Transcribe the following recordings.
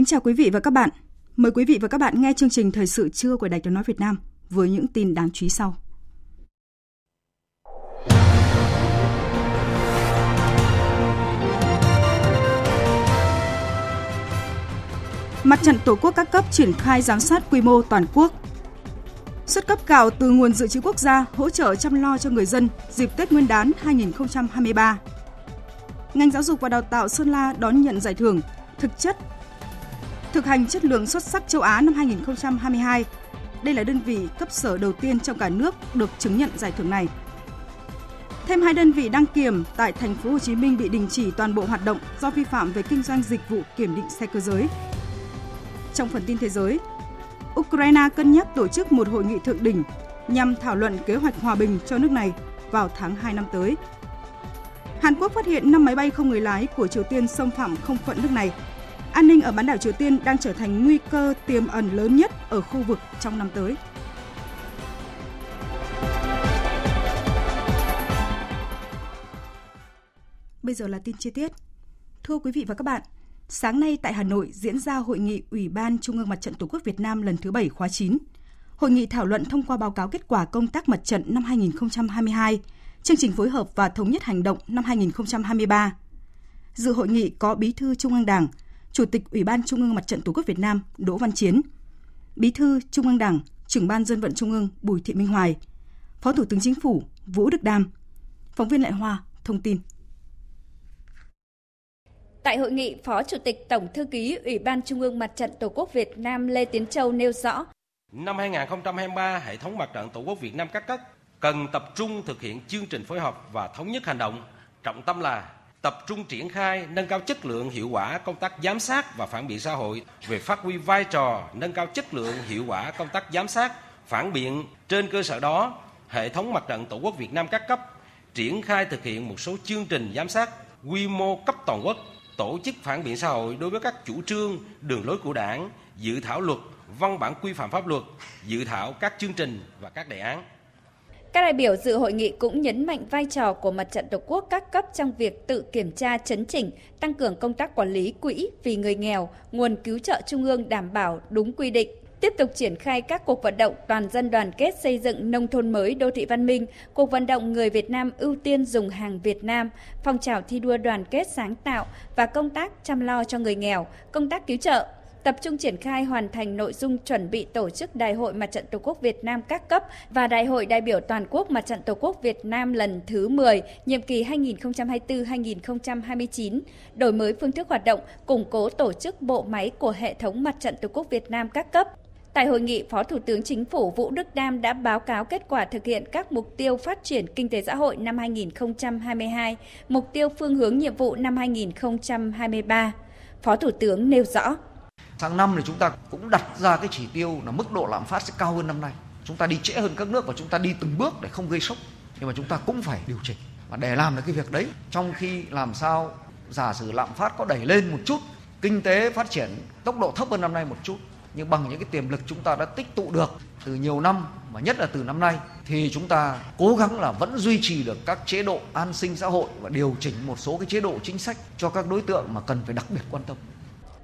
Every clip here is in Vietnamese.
Kính chào quý vị và các bạn. Mời quý vị và các bạn nghe chương trình Thời sự trưa của Đài Tiếng Nói Việt Nam với những tin đáng chú ý sau. Mặt trận Tổ quốc các cấp triển khai giám sát quy mô toàn quốc. Xuất cấp gạo từ nguồn dự trữ quốc gia hỗ trợ chăm lo cho người dân dịp Tết Nguyên đán 2023. Ngành giáo dục và đào tạo Sơn La đón nhận giải thưởng thực chất thực hành chất lượng xuất sắc châu Á năm 2022. Đây là đơn vị cấp sở đầu tiên trong cả nước được chứng nhận giải thưởng này. Thêm hai đơn vị đăng kiểm tại thành phố Hồ Chí Minh bị đình chỉ toàn bộ hoạt động do vi phạm về kinh doanh dịch vụ kiểm định xe cơ giới. Trong phần tin thế giới, Ukraine cân nhắc tổ chức một hội nghị thượng đỉnh nhằm thảo luận kế hoạch hòa bình cho nước này vào tháng 2 năm tới. Hàn Quốc phát hiện 5 máy bay không người lái của Triều Tiên xâm phạm không phận nước này An ninh ở bán đảo Triều Tiên đang trở thành nguy cơ tiềm ẩn lớn nhất ở khu vực trong năm tới. Bây giờ là tin chi tiết. Thưa quý vị và các bạn, sáng nay tại Hà Nội diễn ra hội nghị Ủy ban Trung ương Mặt trận Tổ quốc Việt Nam lần thứ 7 khóa 9. Hội nghị thảo luận thông qua báo cáo kết quả công tác mặt trận năm 2022, chương trình phối hợp và thống nhất hành động năm 2023. Dự hội nghị có Bí thư Trung ương Đảng, Chủ tịch Ủy ban Trung ương Mặt trận Tổ quốc Việt Nam Đỗ Văn Chiến, Bí thư Trung ương Đảng, Trưởng ban Dân vận Trung ương Bùi Thị Minh Hoài, Phó Thủ tướng Chính phủ Vũ Đức Đam. Phóng viên Lại Hoa thông tin. Tại hội nghị, Phó Chủ tịch Tổng Thư ký Ủy ban Trung ương Mặt trận Tổ quốc Việt Nam Lê Tiến Châu nêu rõ. Năm 2023, hệ thống Mặt trận Tổ quốc Việt Nam các cấp cần tập trung thực hiện chương trình phối hợp và thống nhất hành động. Trọng tâm là tập trung triển khai, nâng cao chất lượng, hiệu quả công tác giám sát và phản biện xã hội. Về phát huy vai trò nâng cao chất lượng, hiệu quả công tác giám sát, phản biện trên cơ sở đó, hệ thống mặt trận tổ quốc Việt Nam các cấp triển khai thực hiện một số chương trình giám sát quy mô cấp toàn quốc, tổ chức phản biện xã hội đối với các chủ trương, đường lối của đảng, dự thảo luật, văn bản quy phạm pháp luật, dự thảo các chương trình và các đề án các đại biểu dự hội nghị cũng nhấn mạnh vai trò của mặt trận Tổ quốc các cấp trong việc tự kiểm tra chấn chỉnh, tăng cường công tác quản lý quỹ vì người nghèo, nguồn cứu trợ trung ương đảm bảo đúng quy định, tiếp tục triển khai các cuộc vận động toàn dân đoàn kết xây dựng nông thôn mới đô thị văn minh, cuộc vận động người Việt Nam ưu tiên dùng hàng Việt Nam, phong trào thi đua đoàn kết sáng tạo và công tác chăm lo cho người nghèo, công tác cứu trợ, tập trung triển khai hoàn thành nội dung chuẩn bị tổ chức Đại hội Mặt trận Tổ quốc Việt Nam các cấp và Đại hội đại biểu toàn quốc Mặt trận Tổ quốc Việt Nam lần thứ 10, nhiệm kỳ 2024-2029, đổi mới phương thức hoạt động, củng cố tổ chức bộ máy của hệ thống Mặt trận Tổ quốc Việt Nam các cấp. Tại hội nghị, Phó Thủ tướng Chính phủ Vũ Đức Đam đã báo cáo kết quả thực hiện các mục tiêu phát triển kinh tế xã hội năm 2022, mục tiêu phương hướng nhiệm vụ năm 2023. Phó Thủ tướng nêu rõ Sang năm thì chúng ta cũng đặt ra cái chỉ tiêu là mức độ lạm phát sẽ cao hơn năm nay. Chúng ta đi trễ hơn các nước và chúng ta đi từng bước để không gây sốc. Nhưng mà chúng ta cũng phải điều chỉnh. Và để làm được cái việc đấy, trong khi làm sao giả sử lạm phát có đẩy lên một chút, kinh tế phát triển tốc độ thấp hơn năm nay một chút, nhưng bằng những cái tiềm lực chúng ta đã tích tụ được từ nhiều năm mà nhất là từ năm nay thì chúng ta cố gắng là vẫn duy trì được các chế độ an sinh xã hội và điều chỉnh một số cái chế độ chính sách cho các đối tượng mà cần phải đặc biệt quan tâm.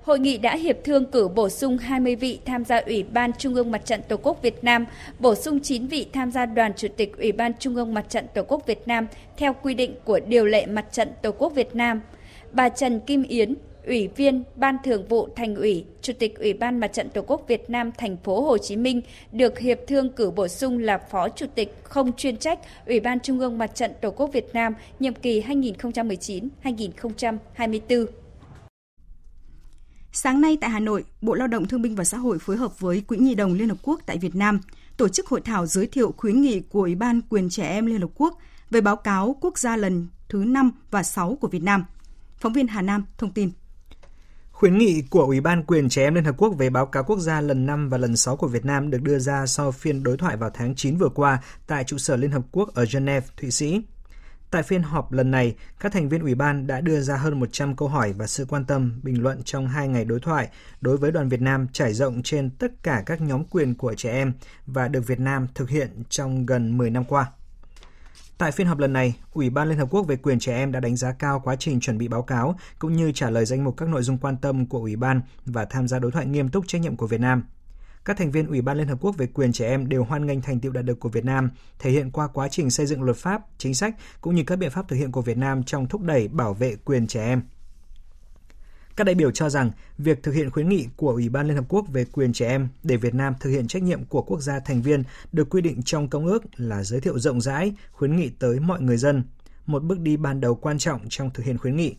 Hội nghị đã hiệp thương cử bổ sung 20 vị tham gia Ủy ban Trung ương Mặt trận Tổ quốc Việt Nam, bổ sung 9 vị tham gia đoàn chủ tịch Ủy ban Trung ương Mặt trận Tổ quốc Việt Nam theo quy định của điều lệ Mặt trận Tổ quốc Việt Nam. Bà Trần Kim Yến, Ủy viên Ban Thường vụ Thành ủy, Chủ tịch Ủy ban Mặt trận Tổ quốc Việt Nam thành phố Hồ Chí Minh được hiệp thương cử bổ sung là Phó Chủ tịch không chuyên trách Ủy ban Trung ương Mặt trận Tổ quốc Việt Nam nhiệm kỳ 2019-2024. Sáng nay tại Hà Nội, Bộ Lao động Thương binh và Xã hội phối hợp với Quỹ Nhi đồng Liên Hợp Quốc tại Việt Nam tổ chức hội thảo giới thiệu khuyến nghị của Ủy ban Quyền Trẻ Em Liên Hợp Quốc về báo cáo quốc gia lần thứ 5 và 6 của Việt Nam. Phóng viên Hà Nam thông tin. Khuyến nghị của Ủy ban Quyền Trẻ Em Liên Hợp Quốc về báo cáo quốc gia lần 5 và lần 6 của Việt Nam được đưa ra sau phiên đối thoại vào tháng 9 vừa qua tại trụ sở Liên Hợp Quốc ở Geneva, Thụy Sĩ. Tại phiên họp lần này, các thành viên ủy ban đã đưa ra hơn 100 câu hỏi và sự quan tâm, bình luận trong hai ngày đối thoại đối với đoàn Việt Nam trải rộng trên tất cả các nhóm quyền của trẻ em và được Việt Nam thực hiện trong gần 10 năm qua. Tại phiên họp lần này, Ủy ban Liên Hợp Quốc về quyền trẻ em đã đánh giá cao quá trình chuẩn bị báo cáo cũng như trả lời danh mục các nội dung quan tâm của Ủy ban và tham gia đối thoại nghiêm túc trách nhiệm của Việt Nam. Các thành viên Ủy ban Liên Hợp Quốc về quyền trẻ em đều hoan nghênh thành tiệu đạt được của Việt Nam, thể hiện qua quá trình xây dựng luật pháp, chính sách cũng như các biện pháp thực hiện của Việt Nam trong thúc đẩy bảo vệ quyền trẻ em. Các đại biểu cho rằng việc thực hiện khuyến nghị của Ủy ban Liên Hợp Quốc về quyền trẻ em để Việt Nam thực hiện trách nhiệm của quốc gia thành viên được quy định trong công ước là giới thiệu rộng rãi, khuyến nghị tới mọi người dân, một bước đi ban đầu quan trọng trong thực hiện khuyến nghị.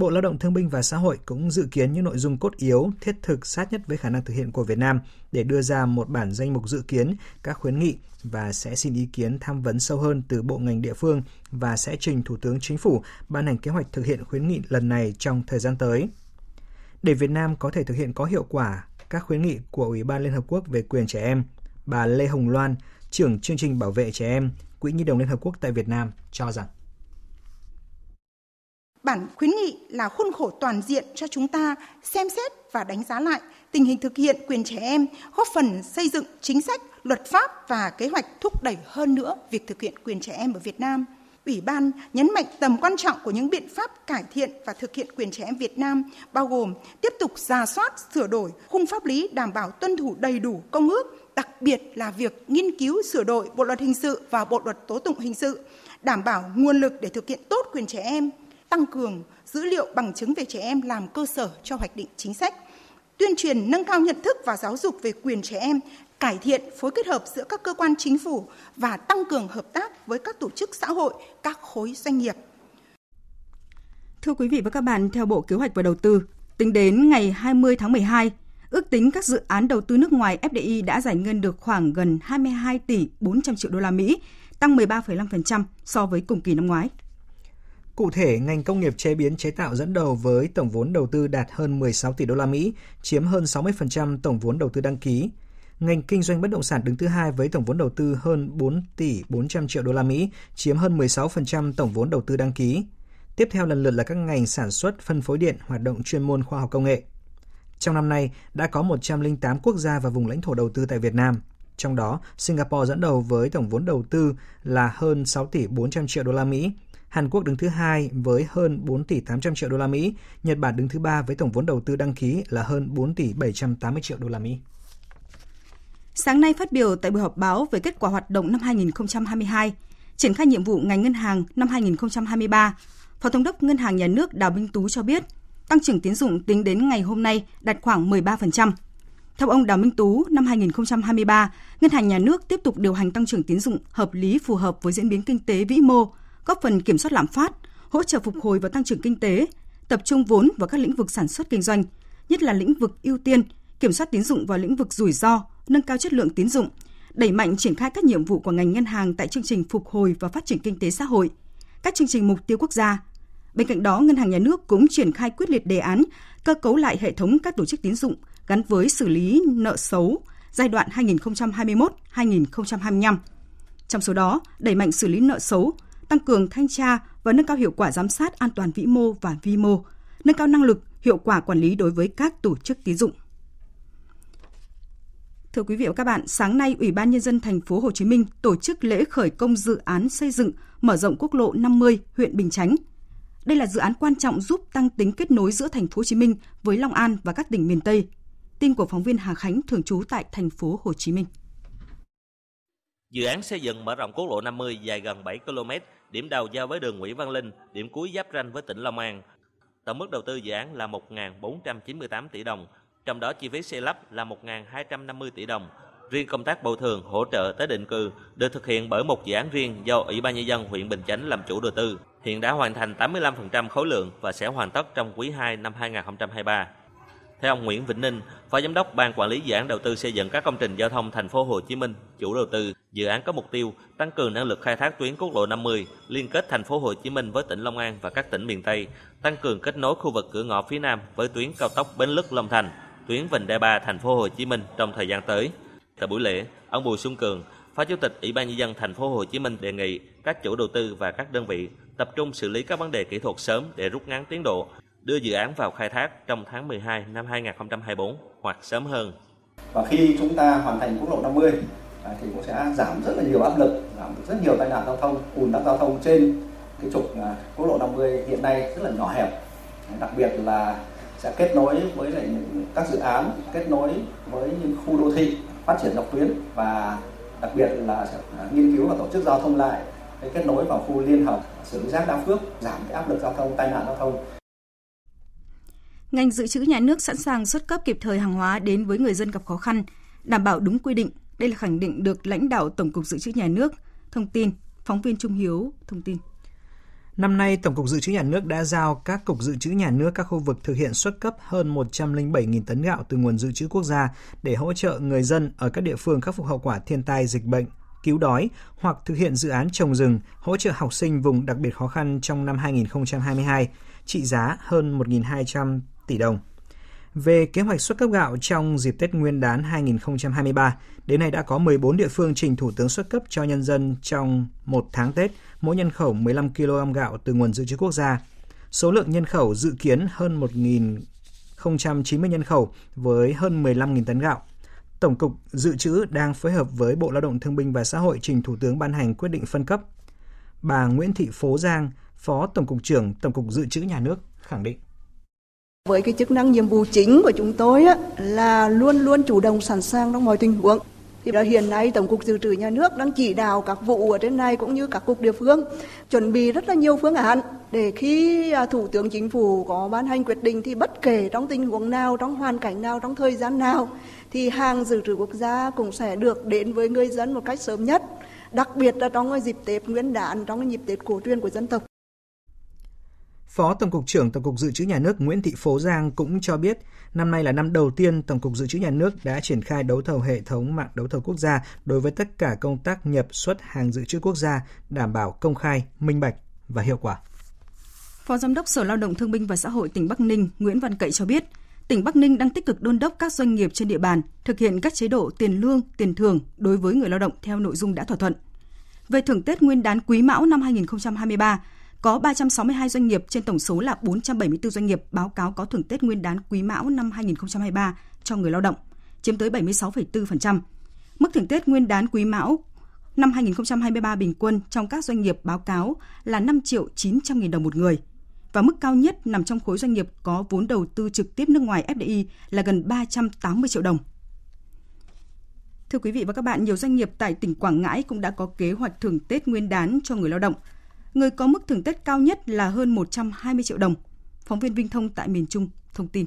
Bộ Lao động Thương binh và Xã hội cũng dự kiến những nội dung cốt yếu, thiết thực sát nhất với khả năng thực hiện của Việt Nam để đưa ra một bản danh mục dự kiến các khuyến nghị và sẽ xin ý kiến tham vấn sâu hơn từ bộ ngành địa phương và sẽ trình Thủ tướng Chính phủ ban hành kế hoạch thực hiện khuyến nghị lần này trong thời gian tới. Để Việt Nam có thể thực hiện có hiệu quả các khuyến nghị của Ủy ban Liên Hợp Quốc về quyền trẻ em, bà Lê Hồng Loan, trưởng chương trình bảo vệ trẻ em, Quỹ Nhi đồng Liên Hợp Quốc tại Việt Nam cho rằng Bản khuyến nghị là khuôn khổ toàn diện cho chúng ta xem xét và đánh giá lại tình hình thực hiện quyền trẻ em, góp phần xây dựng chính sách, luật pháp và kế hoạch thúc đẩy hơn nữa việc thực hiện quyền trẻ em ở Việt Nam. Ủy ban nhấn mạnh tầm quan trọng của những biện pháp cải thiện và thực hiện quyền trẻ em Việt Nam, bao gồm tiếp tục ra soát, sửa đổi khung pháp lý đảm bảo tuân thủ đầy đủ công ước, đặc biệt là việc nghiên cứu sửa đổi Bộ luật hình sự và Bộ luật tố tụng hình sự, đảm bảo nguồn lực để thực hiện tốt quyền trẻ em, tăng cường dữ liệu bằng chứng về trẻ em làm cơ sở cho hoạch định chính sách, tuyên truyền nâng cao nhận thức và giáo dục về quyền trẻ em, cải thiện phối kết hợp giữa các cơ quan chính phủ và tăng cường hợp tác với các tổ chức xã hội, các khối doanh nghiệp. Thưa quý vị và các bạn, theo Bộ Kế hoạch và Đầu tư, tính đến ngày 20 tháng 12, ước tính các dự án đầu tư nước ngoài FDI đã giải ngân được khoảng gần 22 tỷ 400 triệu đô la Mỹ, tăng 13,5% so với cùng kỳ năm ngoái. Cụ thể, ngành công nghiệp chế biến chế tạo dẫn đầu với tổng vốn đầu tư đạt hơn 16 tỷ đô la Mỹ, chiếm hơn 60% tổng vốn đầu tư đăng ký. Ngành kinh doanh bất động sản đứng thứ hai với tổng vốn đầu tư hơn 4 tỷ 400 triệu đô la Mỹ, chiếm hơn 16% tổng vốn đầu tư đăng ký. Tiếp theo lần lượt là các ngành sản xuất, phân phối điện, hoạt động chuyên môn khoa học công nghệ. Trong năm nay, đã có 108 quốc gia và vùng lãnh thổ đầu tư tại Việt Nam. Trong đó, Singapore dẫn đầu với tổng vốn đầu tư là hơn 6 tỷ 400 triệu đô la Mỹ, Hàn Quốc đứng thứ hai với hơn 4 tỷ 800 triệu đô la Mỹ, Nhật Bản đứng thứ ba với tổng vốn đầu tư đăng ký là hơn 4 tỷ 780 triệu đô la Mỹ. Sáng nay phát biểu tại buổi họp báo về kết quả hoạt động năm 2022, triển khai nhiệm vụ ngành ngân hàng năm 2023, Phó Thống đốc Ngân hàng Nhà nước Đào Minh Tú cho biết, tăng trưởng tín dụng tính đến ngày hôm nay đạt khoảng 13%. Theo ông Đào Minh Tú, năm 2023, Ngân hàng Nhà nước tiếp tục điều hành tăng trưởng tín dụng hợp lý phù hợp với diễn biến kinh tế vĩ mô, góp phần kiểm soát lạm phát, hỗ trợ phục hồi và tăng trưởng kinh tế, tập trung vốn vào các lĩnh vực sản xuất kinh doanh, nhất là lĩnh vực ưu tiên, kiểm soát tín dụng vào lĩnh vực rủi ro, nâng cao chất lượng tín dụng, đẩy mạnh triển khai các nhiệm vụ của ngành ngân hàng tại chương trình phục hồi và phát triển kinh tế xã hội, các chương trình mục tiêu quốc gia. Bên cạnh đó, Ngân hàng Nhà nước cũng triển khai quyết liệt đề án cơ cấu lại hệ thống các tổ chức tín dụng gắn với xử lý nợ xấu giai đoạn 2021-2025. Trong số đó, đẩy mạnh xử lý nợ xấu, tăng cường thanh tra và nâng cao hiệu quả giám sát an toàn vĩ mô và vi mô, nâng cao năng lực, hiệu quả quản lý đối với các tổ chức tín dụng. Thưa quý vị và các bạn, sáng nay Ủy ban nhân dân thành phố Hồ Chí Minh tổ chức lễ khởi công dự án xây dựng mở rộng quốc lộ 50 huyện Bình Chánh. Đây là dự án quan trọng giúp tăng tính kết nối giữa thành phố Hồ Chí Minh với Long An và các tỉnh miền Tây. Tin của phóng viên Hà Khánh thường trú tại thành phố Hồ Chí Minh. Dự án xây dựng mở rộng quốc lộ 50 dài gần 7 km, điểm đầu giao với đường Nguyễn Văn Linh, điểm cuối giáp ranh với tỉnh Long An. Tổng mức đầu tư dự án là 1.498 tỷ đồng, trong đó chi phí xây lắp là 1.250 tỷ đồng. Riêng công tác bồi thường, hỗ trợ tái định cư được thực hiện bởi một dự án riêng do Ủy ban Nhân dân huyện Bình Chánh làm chủ đầu tư. Hiện đã hoàn thành 85% khối lượng và sẽ hoàn tất trong quý 2 năm 2023. Theo ông Nguyễn Vĩnh Ninh, Phó Giám đốc Ban Quản lý Dự án Đầu tư xây dựng các công trình giao thông thành phố Hồ Chí Minh, chủ đầu tư, dự án có mục tiêu tăng cường năng lực khai thác tuyến quốc lộ 50, liên kết thành phố Hồ Chí Minh với tỉnh Long An và các tỉnh miền Tây, tăng cường kết nối khu vực cửa ngõ phía Nam với tuyến cao tốc Bến Lức Long Thành, tuyến vành đai 3 thành phố Hồ Chí Minh trong thời gian tới. Tại buổi lễ, ông Bùi Xuân Cường, Phó Chủ tịch Ủy ban nhân dân thành phố Hồ Chí Minh đề nghị các chủ đầu tư và các đơn vị tập trung xử lý các vấn đề kỹ thuật sớm để rút ngắn tiến độ, đưa dự án vào khai thác trong tháng 12 năm 2024 hoặc sớm hơn. Và khi chúng ta hoàn thành quốc lộ 50 à, thì cũng sẽ giảm rất là nhiều áp lực, giảm rất nhiều tai nạn giao thông, ùn tắc giao thông trên cái trục à, quốc lộ 50 hiện nay rất là nhỏ hẹp. Đặc biệt là sẽ kết nối với lại những các dự án kết nối với những khu đô thị phát triển dọc tuyến và đặc biệt là sẽ à, nghiên cứu và tổ chức giao thông lại cái kết nối vào khu liên hợp xử lý rác đa phước giảm cái áp lực giao thông tai nạn giao thông ngành dự trữ nhà nước sẵn sàng xuất cấp kịp thời hàng hóa đến với người dân gặp khó khăn, đảm bảo đúng quy định. Đây là khẳng định được lãnh đạo Tổng cục Dự trữ Nhà nước. Thông tin, phóng viên Trung Hiếu thông tin. Năm nay, Tổng cục Dự trữ Nhà nước đã giao các cục dự trữ nhà nước các khu vực thực hiện xuất cấp hơn 107.000 tấn gạo từ nguồn dự trữ quốc gia để hỗ trợ người dân ở các địa phương khắc phục hậu quả thiên tai dịch bệnh, cứu đói hoặc thực hiện dự án trồng rừng, hỗ trợ học sinh vùng đặc biệt khó khăn trong năm 2022, trị giá hơn 1.200 tỷ đồng. Về kế hoạch xuất cấp gạo trong dịp Tết Nguyên đán 2023, đến nay đã có 14 địa phương trình Thủ tướng xuất cấp cho nhân dân trong một tháng Tết, mỗi nhân khẩu 15 kg gạo từ nguồn dự trữ quốc gia. Số lượng nhân khẩu dự kiến hơn 1.090 nhân khẩu với hơn 15.000 tấn gạo. Tổng cục Dự trữ đang phối hợp với Bộ Lao động Thương binh và Xã hội trình Thủ tướng ban hành quyết định phân cấp. Bà Nguyễn Thị Phố Giang, Phó Tổng cục trưởng Tổng cục Dự trữ Nhà nước khẳng định. Với cái chức năng nhiệm vụ chính của chúng tôi á, là luôn luôn chủ động sẵn sàng trong mọi tình huống. Thì là hiện nay Tổng cục Dự trữ Nhà nước đang chỉ đạo các vụ ở trên này cũng như các cục địa phương chuẩn bị rất là nhiều phương án để khi à, Thủ tướng Chính phủ có ban hành quyết định thì bất kể trong tình huống nào, trong hoàn cảnh nào, trong thời gian nào thì hàng dự trữ quốc gia cũng sẽ được đến với người dân một cách sớm nhất, đặc biệt là trong dịp Tết Nguyên đán, trong dịp Tết cổ truyền của dân tộc. Phó Tổng cục trưởng Tổng cục Dự trữ Nhà nước Nguyễn Thị Phố Giang cũng cho biết, năm nay là năm đầu tiên Tổng cục Dự trữ Nhà nước đã triển khai đấu thầu hệ thống mạng đấu thầu quốc gia đối với tất cả công tác nhập xuất hàng dự trữ quốc gia, đảm bảo công khai, minh bạch và hiệu quả. Phó Giám đốc Sở Lao động Thương binh và Xã hội tỉnh Bắc Ninh Nguyễn Văn Cậy cho biết, tỉnh Bắc Ninh đang tích cực đôn đốc các doanh nghiệp trên địa bàn thực hiện các chế độ tiền lương, tiền thưởng đối với người lao động theo nội dung đã thỏa thuận. Về thưởng Tết Nguyên đán Quý Mão năm 2023, có 362 doanh nghiệp trên tổng số là 474 doanh nghiệp báo cáo có thưởng Tết Nguyên đán Quý Mão năm 2023 cho người lao động, chiếm tới 76,4%. Mức thưởng Tết Nguyên đán Quý Mão năm 2023 bình quân trong các doanh nghiệp báo cáo là 5 triệu 900 nghìn đồng một người. Và mức cao nhất nằm trong khối doanh nghiệp có vốn đầu tư trực tiếp nước ngoài FDI là gần 380 triệu đồng. Thưa quý vị và các bạn, nhiều doanh nghiệp tại tỉnh Quảng Ngãi cũng đã có kế hoạch thưởng Tết Nguyên đán cho người lao động – người có mức thưởng Tết cao nhất là hơn 120 triệu đồng. Phóng viên Vinh Thông tại miền Trung thông tin.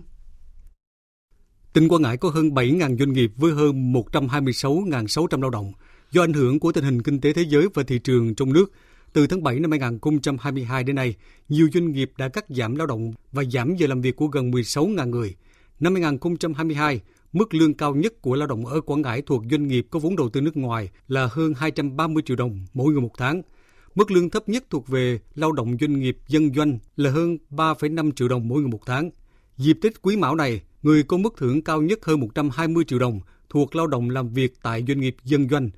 Tỉnh Quảng Ngãi có hơn 7.000 doanh nghiệp với hơn 126.600 lao động. Do ảnh hưởng của tình hình kinh tế thế giới và thị trường trong nước, từ tháng 7 năm 2022 đến nay, nhiều doanh nghiệp đã cắt giảm lao động và giảm giờ làm việc của gần 16.000 người. Năm 2022, mức lương cao nhất của lao động ở Quảng Ngãi thuộc doanh nghiệp có vốn đầu tư nước ngoài là hơn 230 triệu đồng mỗi người một tháng – Mức lương thấp nhất thuộc về lao động doanh nghiệp dân doanh là hơn 3,5 triệu đồng mỗi người một tháng. Dịp Tết Quý Mão này, người có mức thưởng cao nhất hơn 120 triệu đồng thuộc lao động làm việc tại doanh nghiệp dân doanh.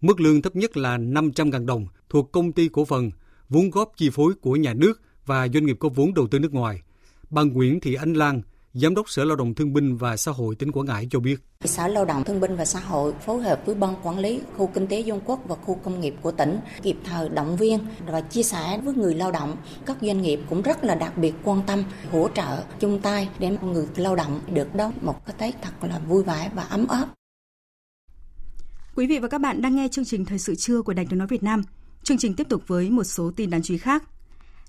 Mức lương thấp nhất là 500.000 đồng thuộc công ty cổ phần, vốn góp chi phối của nhà nước và doanh nghiệp có vốn đầu tư nước ngoài. Bà Nguyễn Thị Anh Lan, Giám đốc Sở Lao động Thương binh và Xã hội tỉnh Quảng Ngãi cho biết. Sở Lao động Thương binh và Xã hội phối hợp với Ban Quản lý Khu Kinh tế Dung Quốc và Khu Công nghiệp của tỉnh kịp thời động viên và chia sẻ với người lao động. Các doanh nghiệp cũng rất là đặc biệt quan tâm, hỗ trợ, chung tay để người lao động được đón một cái Tết thật là vui vẻ và ấm áp. Quý vị và các bạn đang nghe chương trình Thời sự trưa của Đài tiếng nói Việt Nam. Chương trình tiếp tục với một số tin đáng chú ý khác.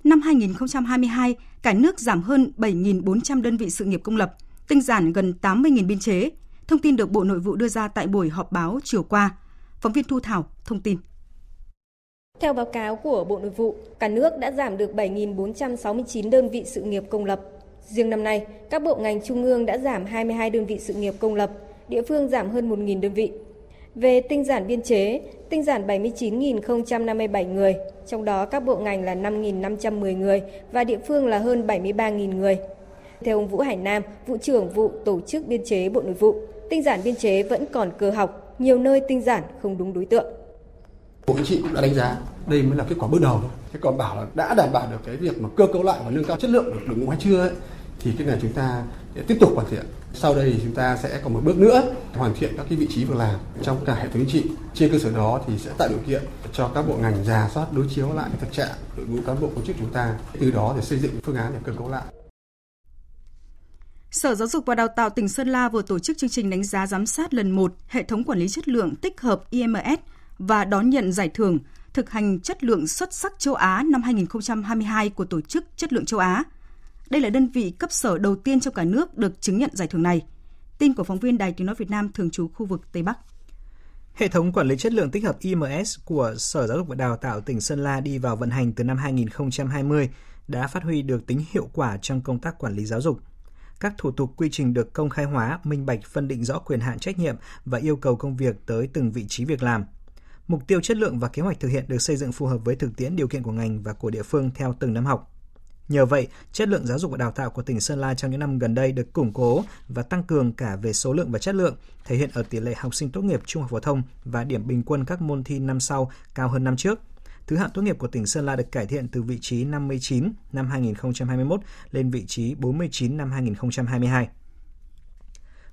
Năm 2022, cả nước giảm hơn 7.400 đơn vị sự nghiệp công lập, tinh giản gần 80.000 biên chế. Thông tin được Bộ Nội vụ đưa ra tại buổi họp báo chiều qua. Phóng viên Thu Thảo thông tin. Theo báo cáo của Bộ Nội vụ, cả nước đã giảm được 7.469 đơn vị sự nghiệp công lập. Riêng năm nay, các bộ ngành trung ương đã giảm 22 đơn vị sự nghiệp công lập, địa phương giảm hơn 1.000 đơn vị. Về tinh giản biên chế, tinh giản 79.057 người, trong đó các bộ ngành là 5.510 người và địa phương là hơn 73.000 người. Theo ông Vũ Hải Nam, vụ trưởng vụ tổ chức biên chế Bộ Nội vụ, tinh giản biên chế vẫn còn cơ học, nhiều nơi tinh giản không đúng đối tượng. Bộ Chính trị cũng đã đánh giá đây mới là kết quả bước đầu thôi. Thế còn bảo là đã đảm bảo được cái việc mà cơ cấu lại và nâng cao chất lượng được đội ngũ hay chưa ấy, thì cái này chúng ta sẽ tiếp tục hoàn thiện. Sau đây thì chúng ta sẽ còn một bước nữa, hoàn thiện các cái vị trí việc làm trong cả hệ thống chính trị. Trên cơ sở đó thì sẽ tạo điều kiện cho các bộ ngành giả soát, đối chiếu lại thực trạng đội ngũ cán bộ công chức chúng ta. Từ đó để xây dựng phương án để cơ cấu lại. Sở Giáo dục và Đào tạo tỉnh Sơn La vừa tổ chức chương trình đánh giá giám sát lần 1 hệ thống quản lý chất lượng tích hợp IMS và đón nhận giải thưởng thực hành chất lượng xuất sắc châu Á năm 2022 của Tổ chức Chất lượng châu Á. Đây là đơn vị cấp sở đầu tiên trong cả nước được chứng nhận giải thưởng này. Tin của phóng viên Đài Tiếng Nói Việt Nam thường trú khu vực Tây Bắc. Hệ thống quản lý chất lượng tích hợp IMS của Sở Giáo dục và Đào tạo tỉnh Sơn La đi vào vận hành từ năm 2020 đã phát huy được tính hiệu quả trong công tác quản lý giáo dục. Các thủ tục quy trình được công khai hóa, minh bạch phân định rõ quyền hạn trách nhiệm và yêu cầu công việc tới từng vị trí việc làm. Mục tiêu chất lượng và kế hoạch thực hiện được xây dựng phù hợp với thực tiễn điều kiện của ngành và của địa phương theo từng năm học. Nhờ vậy, chất lượng giáo dục và đào tạo của tỉnh Sơn La trong những năm gần đây được củng cố và tăng cường cả về số lượng và chất lượng, thể hiện ở tỷ lệ học sinh tốt nghiệp trung học phổ thông và điểm bình quân các môn thi năm sau cao hơn năm trước. Thứ hạng tốt nghiệp của tỉnh Sơn La được cải thiện từ vị trí 59 năm 2021 lên vị trí 49 năm 2022.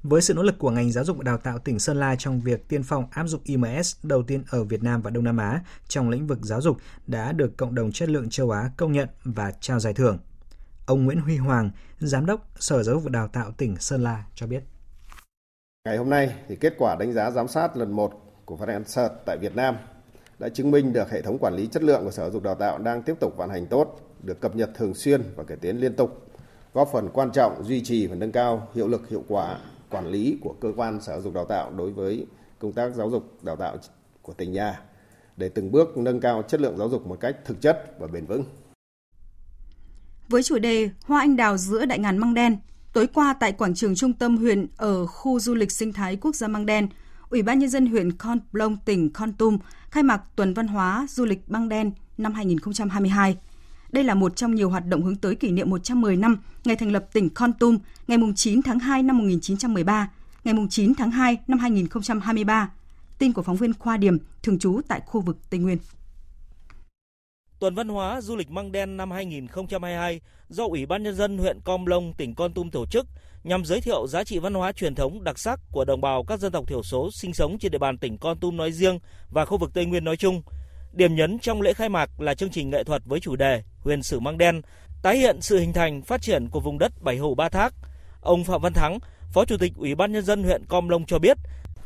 Với sự nỗ lực của ngành giáo dục và đào tạo tỉnh Sơn La trong việc tiên phong áp dụng IMS đầu tiên ở Việt Nam và Đông Nam Á trong lĩnh vực giáo dục đã được cộng đồng chất lượng châu Á công nhận và trao giải thưởng. Ông Nguyễn Huy Hoàng, Giám đốc Sở Giáo dục và Đào tạo tỉnh Sơn La cho biết. Ngày hôm nay thì kết quả đánh giá giám sát lần 1 của Francert tại Việt Nam đã chứng minh được hệ thống quản lý chất lượng của Sở Giáo dục Đào tạo đang tiếp tục vận hành tốt, được cập nhật thường xuyên và cải tiến liên tục, góp phần quan trọng duy trì và nâng cao hiệu lực hiệu quả quản lý của cơ quan Sở Giáo dục Đào tạo đối với công tác giáo dục đào tạo của tỉnh nhà để từng bước nâng cao chất lượng giáo dục một cách thực chất và bền vững. Với chủ đề Hoa anh đào giữa đại ngàn măng đen, tối qua tại quảng trường trung tâm huyện ở khu du lịch sinh thái quốc gia Măng Đen, Ủy ban nhân dân huyện Con Plong tỉnh Con Tum khai mạc tuần văn hóa du lịch băng Đen năm 2022. Đây là một trong nhiều hoạt động hướng tới kỷ niệm 110 năm ngày thành lập tỉnh Con Tum ngày 9 tháng 2 năm 1913, ngày 9 tháng 2 năm 2023. Tin của phóng viên Khoa Điểm, thường trú tại khu vực Tây Nguyên. Tuần văn hóa du lịch Măng Đen năm 2022 do Ủy ban Nhân dân huyện Com Lông, tỉnh Con Tum tổ chức nhằm giới thiệu giá trị văn hóa truyền thống đặc sắc của đồng bào các dân tộc thiểu số sinh sống trên địa bàn tỉnh Con Tum nói riêng và khu vực Tây Nguyên nói chung. Điểm nhấn trong lễ khai mạc là chương trình nghệ thuật với chủ đề Huyền sử Măng Đen, tái hiện sự hình thành phát triển của vùng đất Bảy Hồ Ba Thác. Ông Phạm Văn Thắng, Phó Chủ tịch Ủy ban Nhân dân huyện Com Lông cho biết.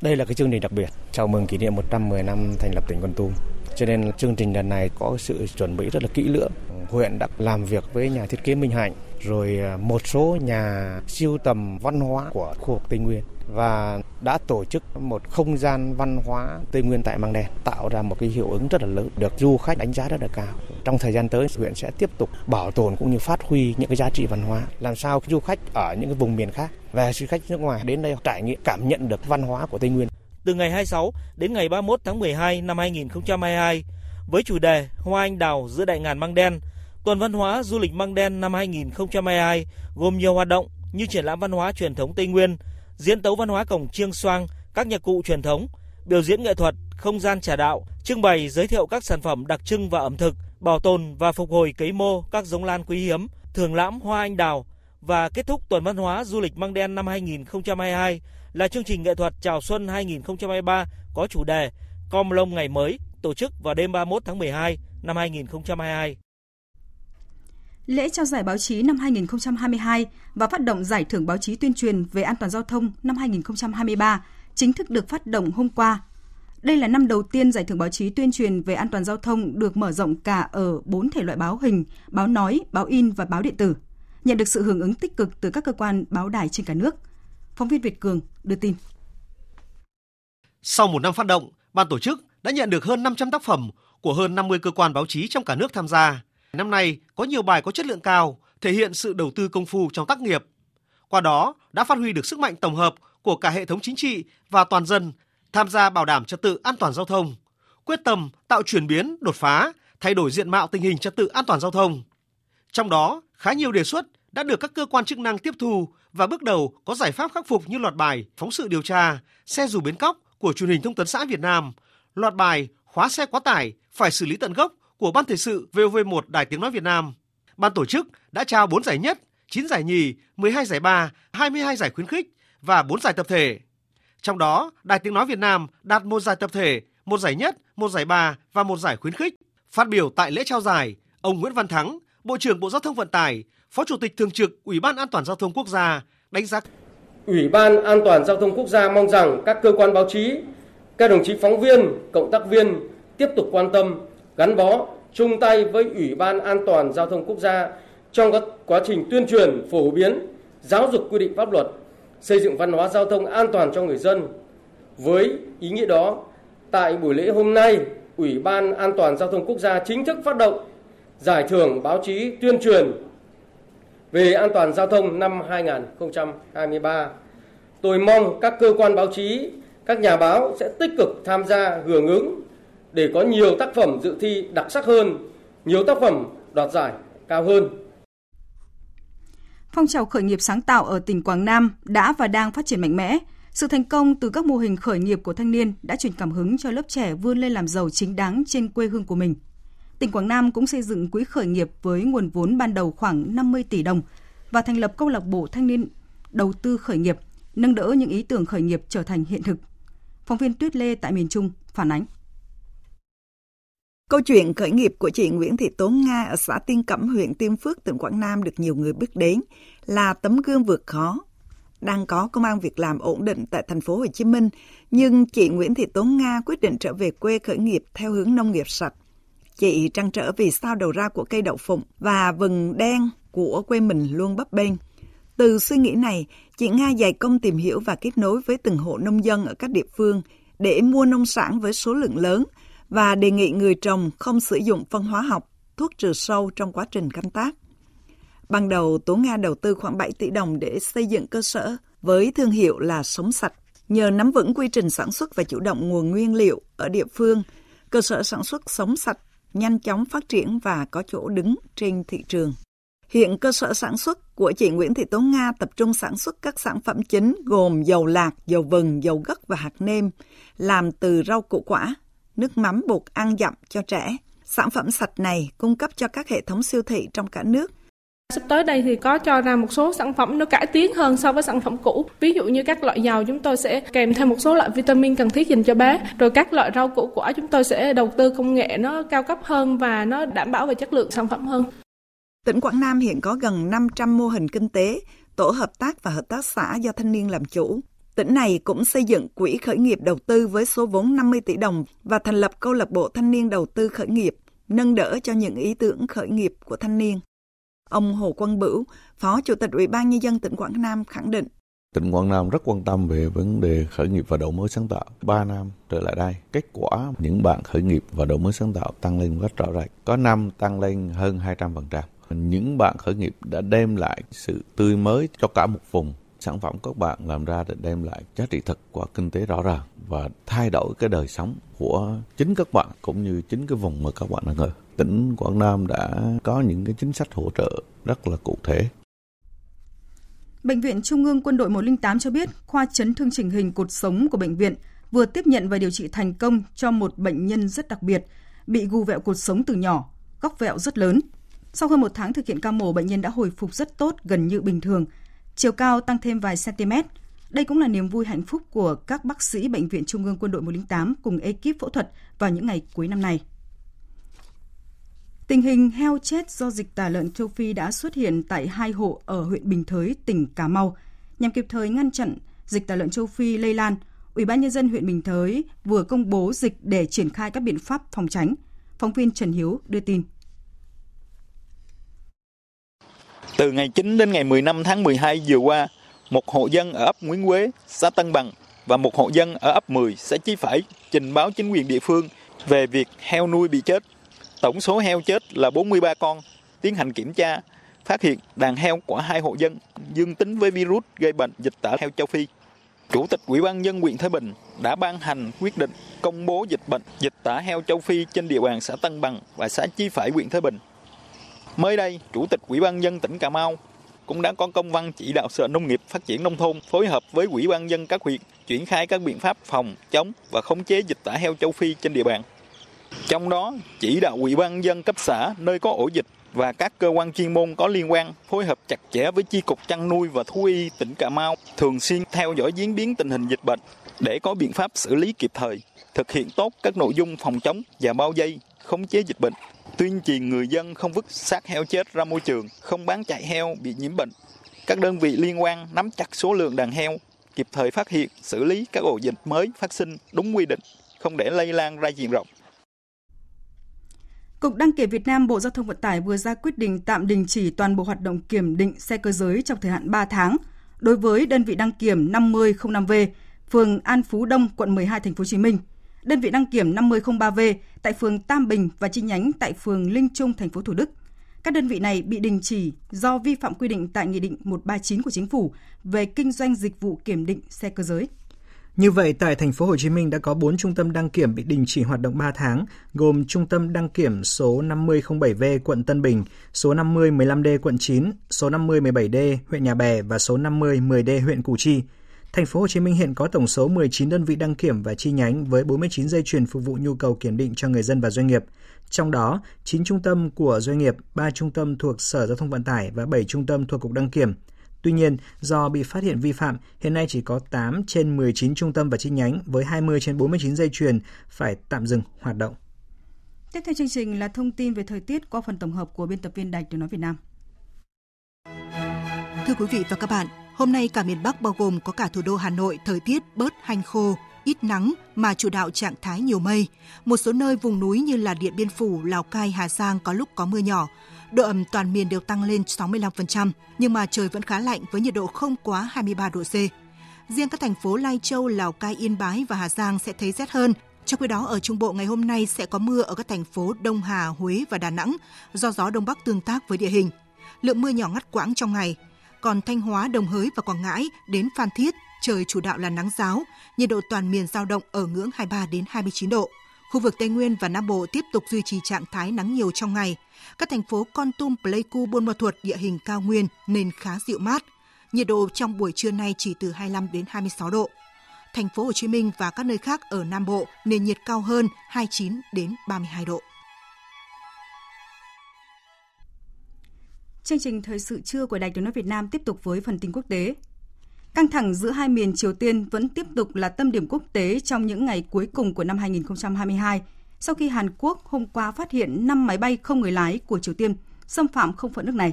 Đây là cái chương trình đặc biệt chào mừng kỷ niệm 110 năm thành lập tỉnh Con Tum. Cho nên chương trình lần này có sự chuẩn bị rất là kỹ lưỡng. Huyện đã làm việc với nhà thiết kế Minh Hạnh, rồi à, một số nhà siêu tầm văn hóa của khu vực Tây Nguyên và đã tổ chức một không gian văn hóa Tây Nguyên tại Măng Đen tạo ra một cái hiệu ứng rất là lớn được du khách đánh giá rất là cao. Trong thời gian tới huyện sẽ tiếp tục bảo tồn cũng như phát huy những cái giá trị văn hóa làm sao du khách ở những cái vùng miền khác và du khách nước ngoài đến đây trải nghiệm cảm nhận được văn hóa của Tây Nguyên. Từ ngày 26 đến ngày 31 tháng 12 năm 2022 với chủ đề Hoa anh đào giữa đại ngàn Măng Đen, Tuần văn hóa du lịch Măng Đen năm 2022 gồm nhiều hoạt động như triển lãm văn hóa truyền thống Tây Nguyên, diễn tấu văn hóa cổng chiêng xoang, các nhạc cụ truyền thống, biểu diễn nghệ thuật, không gian trà đạo, trưng bày giới thiệu các sản phẩm đặc trưng và ẩm thực, bảo tồn và phục hồi cấy mô các giống lan quý hiếm, thường lãm hoa anh đào và kết thúc tuần văn hóa du lịch Măng Đen năm 2022 là chương trình nghệ thuật chào xuân 2023 có chủ đề Com Lông ngày mới tổ chức vào đêm 31 tháng 12 năm 2022. Lễ trao giải báo chí năm 2022 và phát động giải thưởng báo chí tuyên truyền về an toàn giao thông năm 2023 chính thức được phát động hôm qua. Đây là năm đầu tiên giải thưởng báo chí tuyên truyền về an toàn giao thông được mở rộng cả ở bốn thể loại báo hình, báo nói, báo in và báo điện tử, nhận được sự hưởng ứng tích cực từ các cơ quan báo đài trên cả nước. Phóng viên Việt Cường đưa tin. Sau một năm phát động, ban tổ chức đã nhận được hơn 500 tác phẩm của hơn 50 cơ quan báo chí trong cả nước tham gia. Năm nay có nhiều bài có chất lượng cao, thể hiện sự đầu tư công phu trong tác nghiệp. Qua đó đã phát huy được sức mạnh tổng hợp của cả hệ thống chính trị và toàn dân tham gia bảo đảm trật tự an toàn giao thông, quyết tâm tạo chuyển biến, đột phá, thay đổi diện mạo tình hình trật tự an toàn giao thông. Trong đó, khá nhiều đề xuất đã được các cơ quan chức năng tiếp thu và bước đầu có giải pháp khắc phục như loạt bài phóng sự điều tra, xe dù bến cóc của truyền hình thông tấn xã Việt Nam, loạt bài khóa xe quá tải phải xử lý tận gốc của Ban Thời sự VOV1 Đài Tiếng Nói Việt Nam. Ban tổ chức đã trao 4 giải nhất, 9 giải nhì, 12 giải ba, 22 giải khuyến khích và 4 giải tập thể. Trong đó, Đài Tiếng Nói Việt Nam đạt một giải tập thể, một giải nhất, một giải ba và một giải khuyến khích. Phát biểu tại lễ trao giải, ông Nguyễn Văn Thắng, Bộ trưởng Bộ Giao thông Vận tải, Phó Chủ tịch Thường trực Ủy ban An toàn Giao thông Quốc gia đánh giá Ủy ban An toàn Giao thông Quốc gia mong rằng các cơ quan báo chí, các đồng chí phóng viên, cộng tác viên tiếp tục quan tâm, gắn bó, chung tay với Ủy ban An toàn Giao thông Quốc gia trong các quá trình tuyên truyền, phổ biến, giáo dục quy định pháp luật, xây dựng văn hóa giao thông an toàn cho người dân. Với ý nghĩa đó, tại buổi lễ hôm nay, Ủy ban An toàn Giao thông Quốc gia chính thức phát động giải thưởng báo chí tuyên truyền về an toàn giao thông năm 2023. Tôi mong các cơ quan báo chí, các nhà báo sẽ tích cực tham gia hưởng ứng để có nhiều tác phẩm dự thi đặc sắc hơn, nhiều tác phẩm đoạt giải cao hơn. Phong trào khởi nghiệp sáng tạo ở tỉnh Quảng Nam đã và đang phát triển mạnh mẽ. Sự thành công từ các mô hình khởi nghiệp của thanh niên đã truyền cảm hứng cho lớp trẻ vươn lên làm giàu chính đáng trên quê hương của mình tỉnh Quảng Nam cũng xây dựng quỹ khởi nghiệp với nguồn vốn ban đầu khoảng 50 tỷ đồng và thành lập câu lạc bộ thanh niên đầu tư khởi nghiệp, nâng đỡ những ý tưởng khởi nghiệp trở thành hiện thực. Phóng viên Tuyết Lê tại miền Trung phản ánh. Câu chuyện khởi nghiệp của chị Nguyễn Thị Tố Nga ở xã Tiên Cẩm, huyện Tiên Phước, tỉnh Quảng Nam được nhiều người biết đến là tấm gương vượt khó. Đang có công an việc làm ổn định tại thành phố Hồ Chí Minh, nhưng chị Nguyễn Thị Tố Nga quyết định trở về quê khởi nghiệp theo hướng nông nghiệp sạch. Chị trăn trở vì sao đầu ra của cây đậu phụng và vừng đen của quê mình luôn bấp bênh. Từ suy nghĩ này, chị Nga dày công tìm hiểu và kết nối với từng hộ nông dân ở các địa phương để mua nông sản với số lượng lớn và đề nghị người trồng không sử dụng phân hóa học, thuốc trừ sâu trong quá trình canh tác. Ban đầu, Tố Nga đầu tư khoảng 7 tỷ đồng để xây dựng cơ sở với thương hiệu là Sống Sạch. Nhờ nắm vững quy trình sản xuất và chủ động nguồn nguyên liệu ở địa phương, cơ sở sản xuất Sống Sạch nhanh chóng phát triển và có chỗ đứng trên thị trường. Hiện cơ sở sản xuất của chị Nguyễn Thị Tố Nga tập trung sản xuất các sản phẩm chính gồm dầu lạc, dầu vừng, dầu gấc và hạt nêm, làm từ rau củ quả, nước mắm bột ăn dặm cho trẻ. Sản phẩm sạch này cung cấp cho các hệ thống siêu thị trong cả nước Sắp tới đây thì có cho ra một số sản phẩm nó cải tiến hơn so với sản phẩm cũ. Ví dụ như các loại dầu chúng tôi sẽ kèm thêm một số loại vitamin cần thiết dành cho bé. Rồi các loại rau củ quả chúng tôi sẽ đầu tư công nghệ nó cao cấp hơn và nó đảm bảo về chất lượng sản phẩm hơn. Tỉnh Quảng Nam hiện có gần 500 mô hình kinh tế, tổ hợp tác và hợp tác xã do thanh niên làm chủ. Tỉnh này cũng xây dựng quỹ khởi nghiệp đầu tư với số vốn 50 tỷ đồng và thành lập câu lạc bộ thanh niên đầu tư khởi nghiệp, nâng đỡ cho những ý tưởng khởi nghiệp của thanh niên. Ông Hồ Quang Bửu, Phó Chủ tịch Ủy ban Nhân dân tỉnh Quảng Nam khẳng định. Tỉnh Quảng Nam rất quan tâm về vấn đề khởi nghiệp và đổi mới sáng tạo. Ba năm trở lại đây, kết quả những bạn khởi nghiệp và đổi mới sáng tạo tăng lên rất rõ rệt. Có năm tăng lên hơn 200%. Những bạn khởi nghiệp đã đem lại sự tươi mới cho cả một vùng. Sản phẩm các bạn làm ra để đem lại giá trị thực của kinh tế rõ ràng và thay đổi cái đời sống của chính các bạn cũng như chính cái vùng mà các bạn đang ở tỉnh Quảng Nam đã có những cái chính sách hỗ trợ rất là cụ thể. Bệnh viện Trung ương Quân đội 108 cho biết khoa chấn thương chỉnh hình cột sống của bệnh viện vừa tiếp nhận và điều trị thành công cho một bệnh nhân rất đặc biệt, bị gù vẹo cột sống từ nhỏ, góc vẹo rất lớn. Sau hơn một tháng thực hiện ca mổ, bệnh nhân đã hồi phục rất tốt, gần như bình thường. Chiều cao tăng thêm vài cm. Đây cũng là niềm vui hạnh phúc của các bác sĩ Bệnh viện Trung ương Quân đội 108 cùng ekip phẫu thuật vào những ngày cuối năm này. Tình hình heo chết do dịch tả lợn châu Phi đã xuất hiện tại hai hộ ở huyện Bình Thới, tỉnh Cà Mau. Nhằm kịp thời ngăn chặn dịch tả lợn châu Phi lây lan, Ủy ban nhân dân huyện Bình Thới vừa công bố dịch để triển khai các biện pháp phòng tránh. Phóng viên Trần Hiếu đưa tin. Từ ngày 9 đến ngày 15 tháng 12 vừa qua, một hộ dân ở ấp Nguyễn Quế, xã Tân Bằng và một hộ dân ở ấp 10, xã Chí Phải trình báo chính quyền địa phương về việc heo nuôi bị chết. Tổng số heo chết là 43 con. Tiến hành kiểm tra, phát hiện đàn heo của hai hộ dân dương tính với virus gây bệnh dịch tả heo châu Phi. Chủ tịch Ủy ban nhân huyện Thái Bình đã ban hành quyết định công bố dịch bệnh dịch tả heo châu Phi trên địa bàn xã Tân Bằng và xã Chí Phải huyện Thái Bình. Mới đây, Chủ tịch Ủy ban dân tỉnh Cà Mau cũng đã có công văn chỉ đạo Sở Nông nghiệp Phát triển Nông thôn phối hợp với Ủy ban dân các huyện triển khai các biện pháp phòng, chống và khống chế dịch tả heo châu Phi trên địa bàn. Trong đó, chỉ đạo Ủy ban dân cấp xã nơi có ổ dịch và các cơ quan chuyên môn có liên quan phối hợp chặt chẽ với Chi cục chăn nuôi và thú y tỉnh Cà Mau thường xuyên theo dõi diễn biến tình hình dịch bệnh để có biện pháp xử lý kịp thời, thực hiện tốt các nội dung phòng chống và bao dây, khống chế dịch bệnh, tuyên truyền người dân không vứt xác heo chết ra môi trường, không bán chạy heo bị nhiễm bệnh. Các đơn vị liên quan nắm chặt số lượng đàn heo, kịp thời phát hiện, xử lý các ổ dịch mới phát sinh đúng quy định, không để lây lan ra diện rộng. Cục Đăng kiểm Việt Nam Bộ Giao thông Vận tải vừa ra quyết định tạm đình chỉ toàn bộ hoạt động kiểm định xe cơ giới trong thời hạn 3 tháng đối với đơn vị đăng kiểm 5005V, phường An Phú Đông, quận 12, thành phố Hồ Chí Minh, đơn vị đăng kiểm 5003V tại phường Tam Bình và chi nhánh tại phường Linh Trung, thành phố Thủ Đức. Các đơn vị này bị đình chỉ do vi phạm quy định tại Nghị định 139 của Chính phủ về kinh doanh dịch vụ kiểm định xe cơ giới. Như vậy, tại thành phố Hồ Chí Minh đã có 4 trung tâm đăng kiểm bị đình chỉ hoạt động 3 tháng, gồm Trung tâm đăng kiểm số 5007V quận Tân Bình, số 5015D quận 9, số 5017D huyện Nhà Bè và số 5010D huyện Củ Chi. Thành phố Hồ Chí Minh hiện có tổng số 19 đơn vị đăng kiểm và chi nhánh với 49 dây chuyền phục vụ nhu cầu kiểm định cho người dân và doanh nghiệp. Trong đó, 9 trung tâm của doanh nghiệp, 3 trung tâm thuộc Sở Giao thông Vận tải và 7 trung tâm thuộc Cục Đăng kiểm. Tuy nhiên, do bị phát hiện vi phạm, hiện nay chỉ có 8 trên 19 trung tâm và chi nhánh với 20 trên 49 dây chuyền phải tạm dừng hoạt động. Tiếp theo chương trình là thông tin về thời tiết qua phần tổng hợp của biên tập viên Đài Tiếng Nói Việt Nam. Thưa quý vị và các bạn, hôm nay cả miền Bắc bao gồm có cả thủ đô Hà Nội thời tiết bớt hanh khô, ít nắng mà chủ đạo trạng thái nhiều mây. Một số nơi vùng núi như là Điện Biên Phủ, Lào Cai, Hà Giang có lúc có mưa nhỏ. Độ ẩm toàn miền đều tăng lên 65%, nhưng mà trời vẫn khá lạnh với nhiệt độ không quá 23 độ C. Riêng các thành phố Lai Châu, Lào Cai, Yên Bái và Hà Giang sẽ thấy rét hơn. Trong khi đó, ở Trung Bộ ngày hôm nay sẽ có mưa ở các thành phố Đông Hà, Huế và Đà Nẵng do gió Đông Bắc tương tác với địa hình. Lượng mưa nhỏ ngắt quãng trong ngày. Còn Thanh Hóa, Đồng Hới và Quảng Ngãi đến Phan Thiết, trời chủ đạo là nắng giáo, nhiệt độ toàn miền giao động ở ngưỡng 23 đến 29 độ. Khu vực Tây Nguyên và Nam Bộ tiếp tục duy trì trạng thái nắng nhiều trong ngày. Các thành phố Con Tum, Pleiku, Buôn Ma Thuột địa hình cao nguyên nên khá dịu mát. Nhiệt độ trong buổi trưa nay chỉ từ 25 đến 26 độ. Thành phố Hồ Chí Minh và các nơi khác ở Nam Bộ nền nhiệt cao hơn 29 đến 32 độ. Chương trình thời sự trưa của Đài Tiếng nói Việt Nam tiếp tục với phần tin quốc tế. Căng thẳng giữa hai miền Triều Tiên vẫn tiếp tục là tâm điểm quốc tế trong những ngày cuối cùng của năm 2022, sau khi Hàn Quốc hôm qua phát hiện 5 máy bay không người lái của Triều Tiên xâm phạm không phận nước này.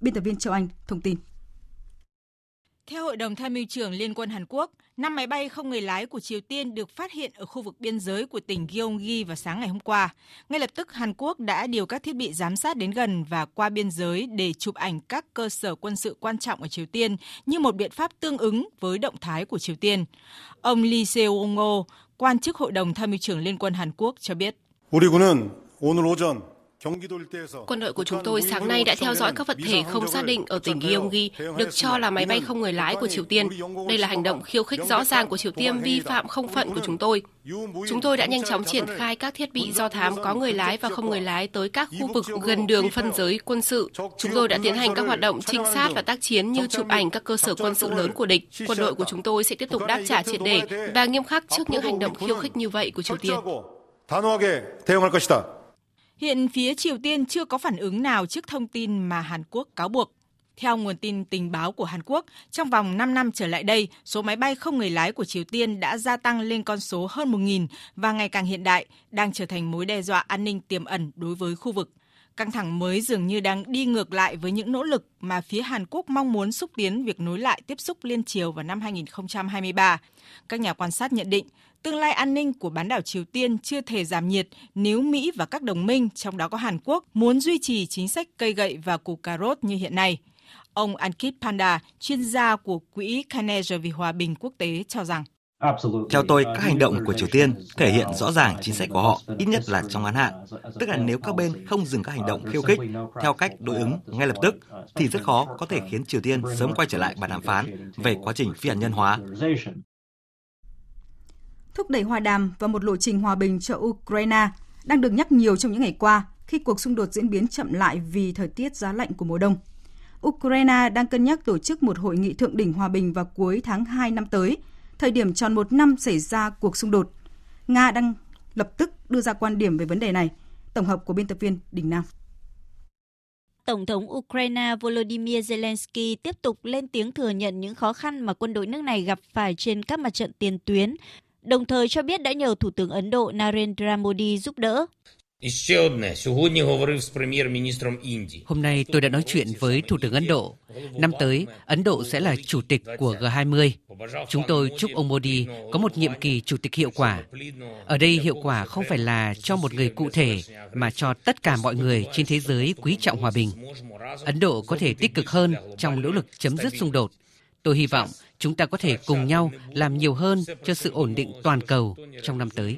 Biên tập viên Châu Anh thông tin. Theo Hội đồng Tham mưu trưởng Liên quân Hàn Quốc, 5 máy bay không người lái của Triều Tiên được phát hiện ở khu vực biên giới của tỉnh Gyeonggi vào sáng ngày hôm qua. Ngay lập tức, Hàn Quốc đã điều các thiết bị giám sát đến gần và qua biên giới để chụp ảnh các cơ sở quân sự quan trọng ở Triều Tiên như một biện pháp tương ứng với động thái của Triều Tiên. Ông Lee Seung-ho, quan chức Hội đồng Tham mưu trưởng Liên quân Hàn Quốc cho biết. 우리 군은 오늘 오전 Quân đội của chúng tôi sáng nay đã theo dõi các vật thể không xác định ở tỉnh Gyeonggi được cho là máy bay không người lái của Triều Tiên. Đây là hành động khiêu khích rõ ràng của Triều Tiên vi phạm không phận của chúng tôi. Chúng tôi đã nhanh chóng triển khai các thiết bị do thám có người lái và không người lái tới các khu vực gần đường phân giới quân sự. Chúng tôi đã tiến hành các hoạt động trinh sát và tác chiến như chụp ảnh các cơ sở quân sự lớn của địch. Quân đội của chúng tôi sẽ tiếp tục đáp trả triệt để và nghiêm khắc trước những hành động khiêu khích như vậy của Triều Tiên. Hiện phía Triều Tiên chưa có phản ứng nào trước thông tin mà Hàn Quốc cáo buộc. Theo nguồn tin tình báo của Hàn Quốc, trong vòng 5 năm trở lại đây, số máy bay không người lái của Triều Tiên đã gia tăng lên con số hơn 1.000 và ngày càng hiện đại, đang trở thành mối đe dọa an ninh tiềm ẩn đối với khu vực. Căng thẳng mới dường như đang đi ngược lại với những nỗ lực mà phía Hàn Quốc mong muốn xúc tiến việc nối lại tiếp xúc liên triều vào năm 2023. Các nhà quan sát nhận định, tương lai an ninh của bán đảo Triều Tiên chưa thể giảm nhiệt nếu Mỹ và các đồng minh, trong đó có Hàn Quốc, muốn duy trì chính sách cây gậy và củ cà rốt như hiện nay. Ông Ankit Panda, chuyên gia của Quỹ Carnegie vì Hòa bình Quốc tế cho rằng theo tôi, các hành động của Triều Tiên thể hiện rõ ràng chính sách của họ, ít nhất là trong ngắn hạn. Tức là nếu các bên không dừng các hành động khiêu khích theo cách đối ứng ngay lập tức, thì rất khó có thể khiến Triều Tiên sớm quay trở lại bàn đàm phán về quá trình phi hạt nhân hóa. Thúc đẩy hòa đàm và một lộ trình hòa bình cho Ukraine đang được nhắc nhiều trong những ngày qua khi cuộc xung đột diễn biến chậm lại vì thời tiết giá lạnh của mùa đông. Ukraine đang cân nhắc tổ chức một hội nghị thượng đỉnh hòa bình vào cuối tháng 2 năm tới – thời điểm tròn một năm xảy ra cuộc xung đột. Nga đang lập tức đưa ra quan điểm về vấn đề này. Tổng hợp của biên tập viên Đình Nam. Tổng thống Ukraine Volodymyr Zelensky tiếp tục lên tiếng thừa nhận những khó khăn mà quân đội nước này gặp phải trên các mặt trận tiền tuyến, đồng thời cho biết đã nhờ Thủ tướng Ấn Độ Narendra Modi giúp đỡ. Hôm nay tôi đã nói chuyện với Thủ tướng Ấn Độ. Năm tới, Ấn Độ sẽ là chủ tịch của G20. Chúng tôi chúc ông Modi có một nhiệm kỳ chủ tịch hiệu quả. Ở đây hiệu quả không phải là cho một người cụ thể, mà cho tất cả mọi người trên thế giới quý trọng hòa bình. Ấn Độ có thể tích cực hơn trong nỗ lực chấm dứt xung đột. Tôi hy vọng chúng ta có thể cùng nhau làm nhiều hơn cho sự ổn định toàn cầu trong năm tới.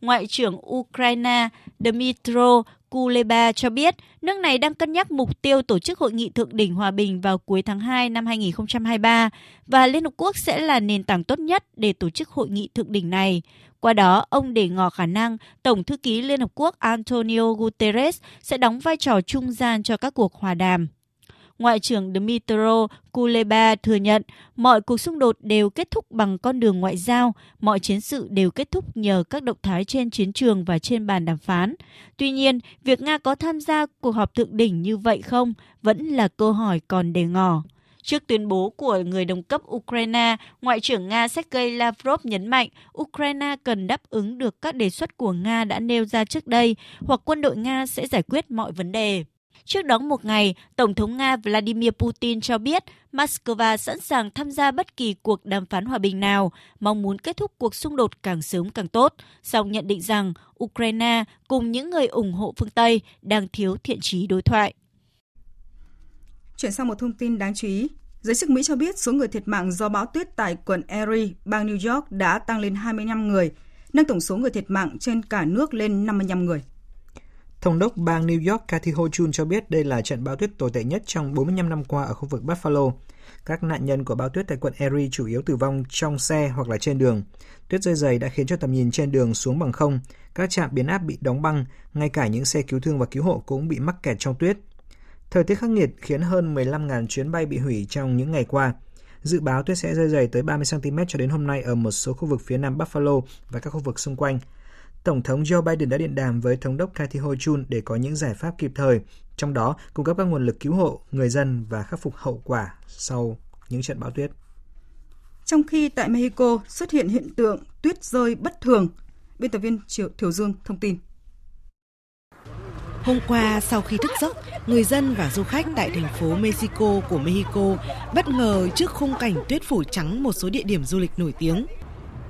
Ngoại trưởng Ukraine Dmytro Kuleba cho biết nước này đang cân nhắc mục tiêu tổ chức hội nghị thượng đỉnh hòa bình vào cuối tháng 2 năm 2023 và Liên Hợp Quốc sẽ là nền tảng tốt nhất để tổ chức hội nghị thượng đỉnh này. Qua đó, ông đề ngỏ khả năng Tổng thư ký Liên Hợp Quốc Antonio Guterres sẽ đóng vai trò trung gian cho các cuộc hòa đàm. Ngoại trưởng Dmitro Kuleba thừa nhận mọi cuộc xung đột đều kết thúc bằng con đường ngoại giao, mọi chiến sự đều kết thúc nhờ các động thái trên chiến trường và trên bàn đàm phán. Tuy nhiên, việc Nga có tham gia cuộc họp thượng đỉnh như vậy không vẫn là câu hỏi còn đề ngỏ. Trước tuyên bố của người đồng cấp Ukraine, Ngoại trưởng Nga Sergei Lavrov nhấn mạnh Ukraine cần đáp ứng được các đề xuất của Nga đã nêu ra trước đây, hoặc quân đội Nga sẽ giải quyết mọi vấn đề. Trước đó một ngày, Tổng thống Nga Vladimir Putin cho biết Moscow sẵn sàng tham gia bất kỳ cuộc đàm phán hòa bình nào, mong muốn kết thúc cuộc xung đột càng sớm càng tốt, song nhận định rằng Ukraine cùng những người ủng hộ phương Tây đang thiếu thiện trí đối thoại. Chuyển sang một thông tin đáng chú ý. Giới chức Mỹ cho biết số người thiệt mạng do bão tuyết tại quận Erie, bang New York đã tăng lên 25 người, nâng tổng số người thiệt mạng trên cả nước lên 55 người. Thống đốc bang New York Kathy Hochul cho biết đây là trận bão tuyết tồi tệ nhất trong 45 năm qua ở khu vực Buffalo. Các nạn nhân của bão tuyết tại quận Erie chủ yếu tử vong trong xe hoặc là trên đường. Tuyết rơi dày đã khiến cho tầm nhìn trên đường xuống bằng không, các trạm biến áp bị đóng băng, ngay cả những xe cứu thương và cứu hộ cũng bị mắc kẹt trong tuyết. Thời tiết khắc nghiệt khiến hơn 15.000 chuyến bay bị hủy trong những ngày qua. Dự báo tuyết sẽ rơi dày tới 30 cm cho đến hôm nay ở một số khu vực phía nam Buffalo và các khu vực xung quanh. Tổng thống Joe Biden đã điện đàm với Thống đốc Kathy Hochul để có những giải pháp kịp thời, trong đó cung cấp các nguồn lực cứu hộ, người dân và khắc phục hậu quả sau những trận bão tuyết. Trong khi tại Mexico xuất hiện hiện tượng tuyết rơi bất thường, biên tập viên Triệu Thiều Dương thông tin. Hôm qua, sau khi thức giấc, người dân và du khách tại thành phố Mexico của Mexico bất ngờ trước khung cảnh tuyết phủ trắng một số địa điểm du lịch nổi tiếng.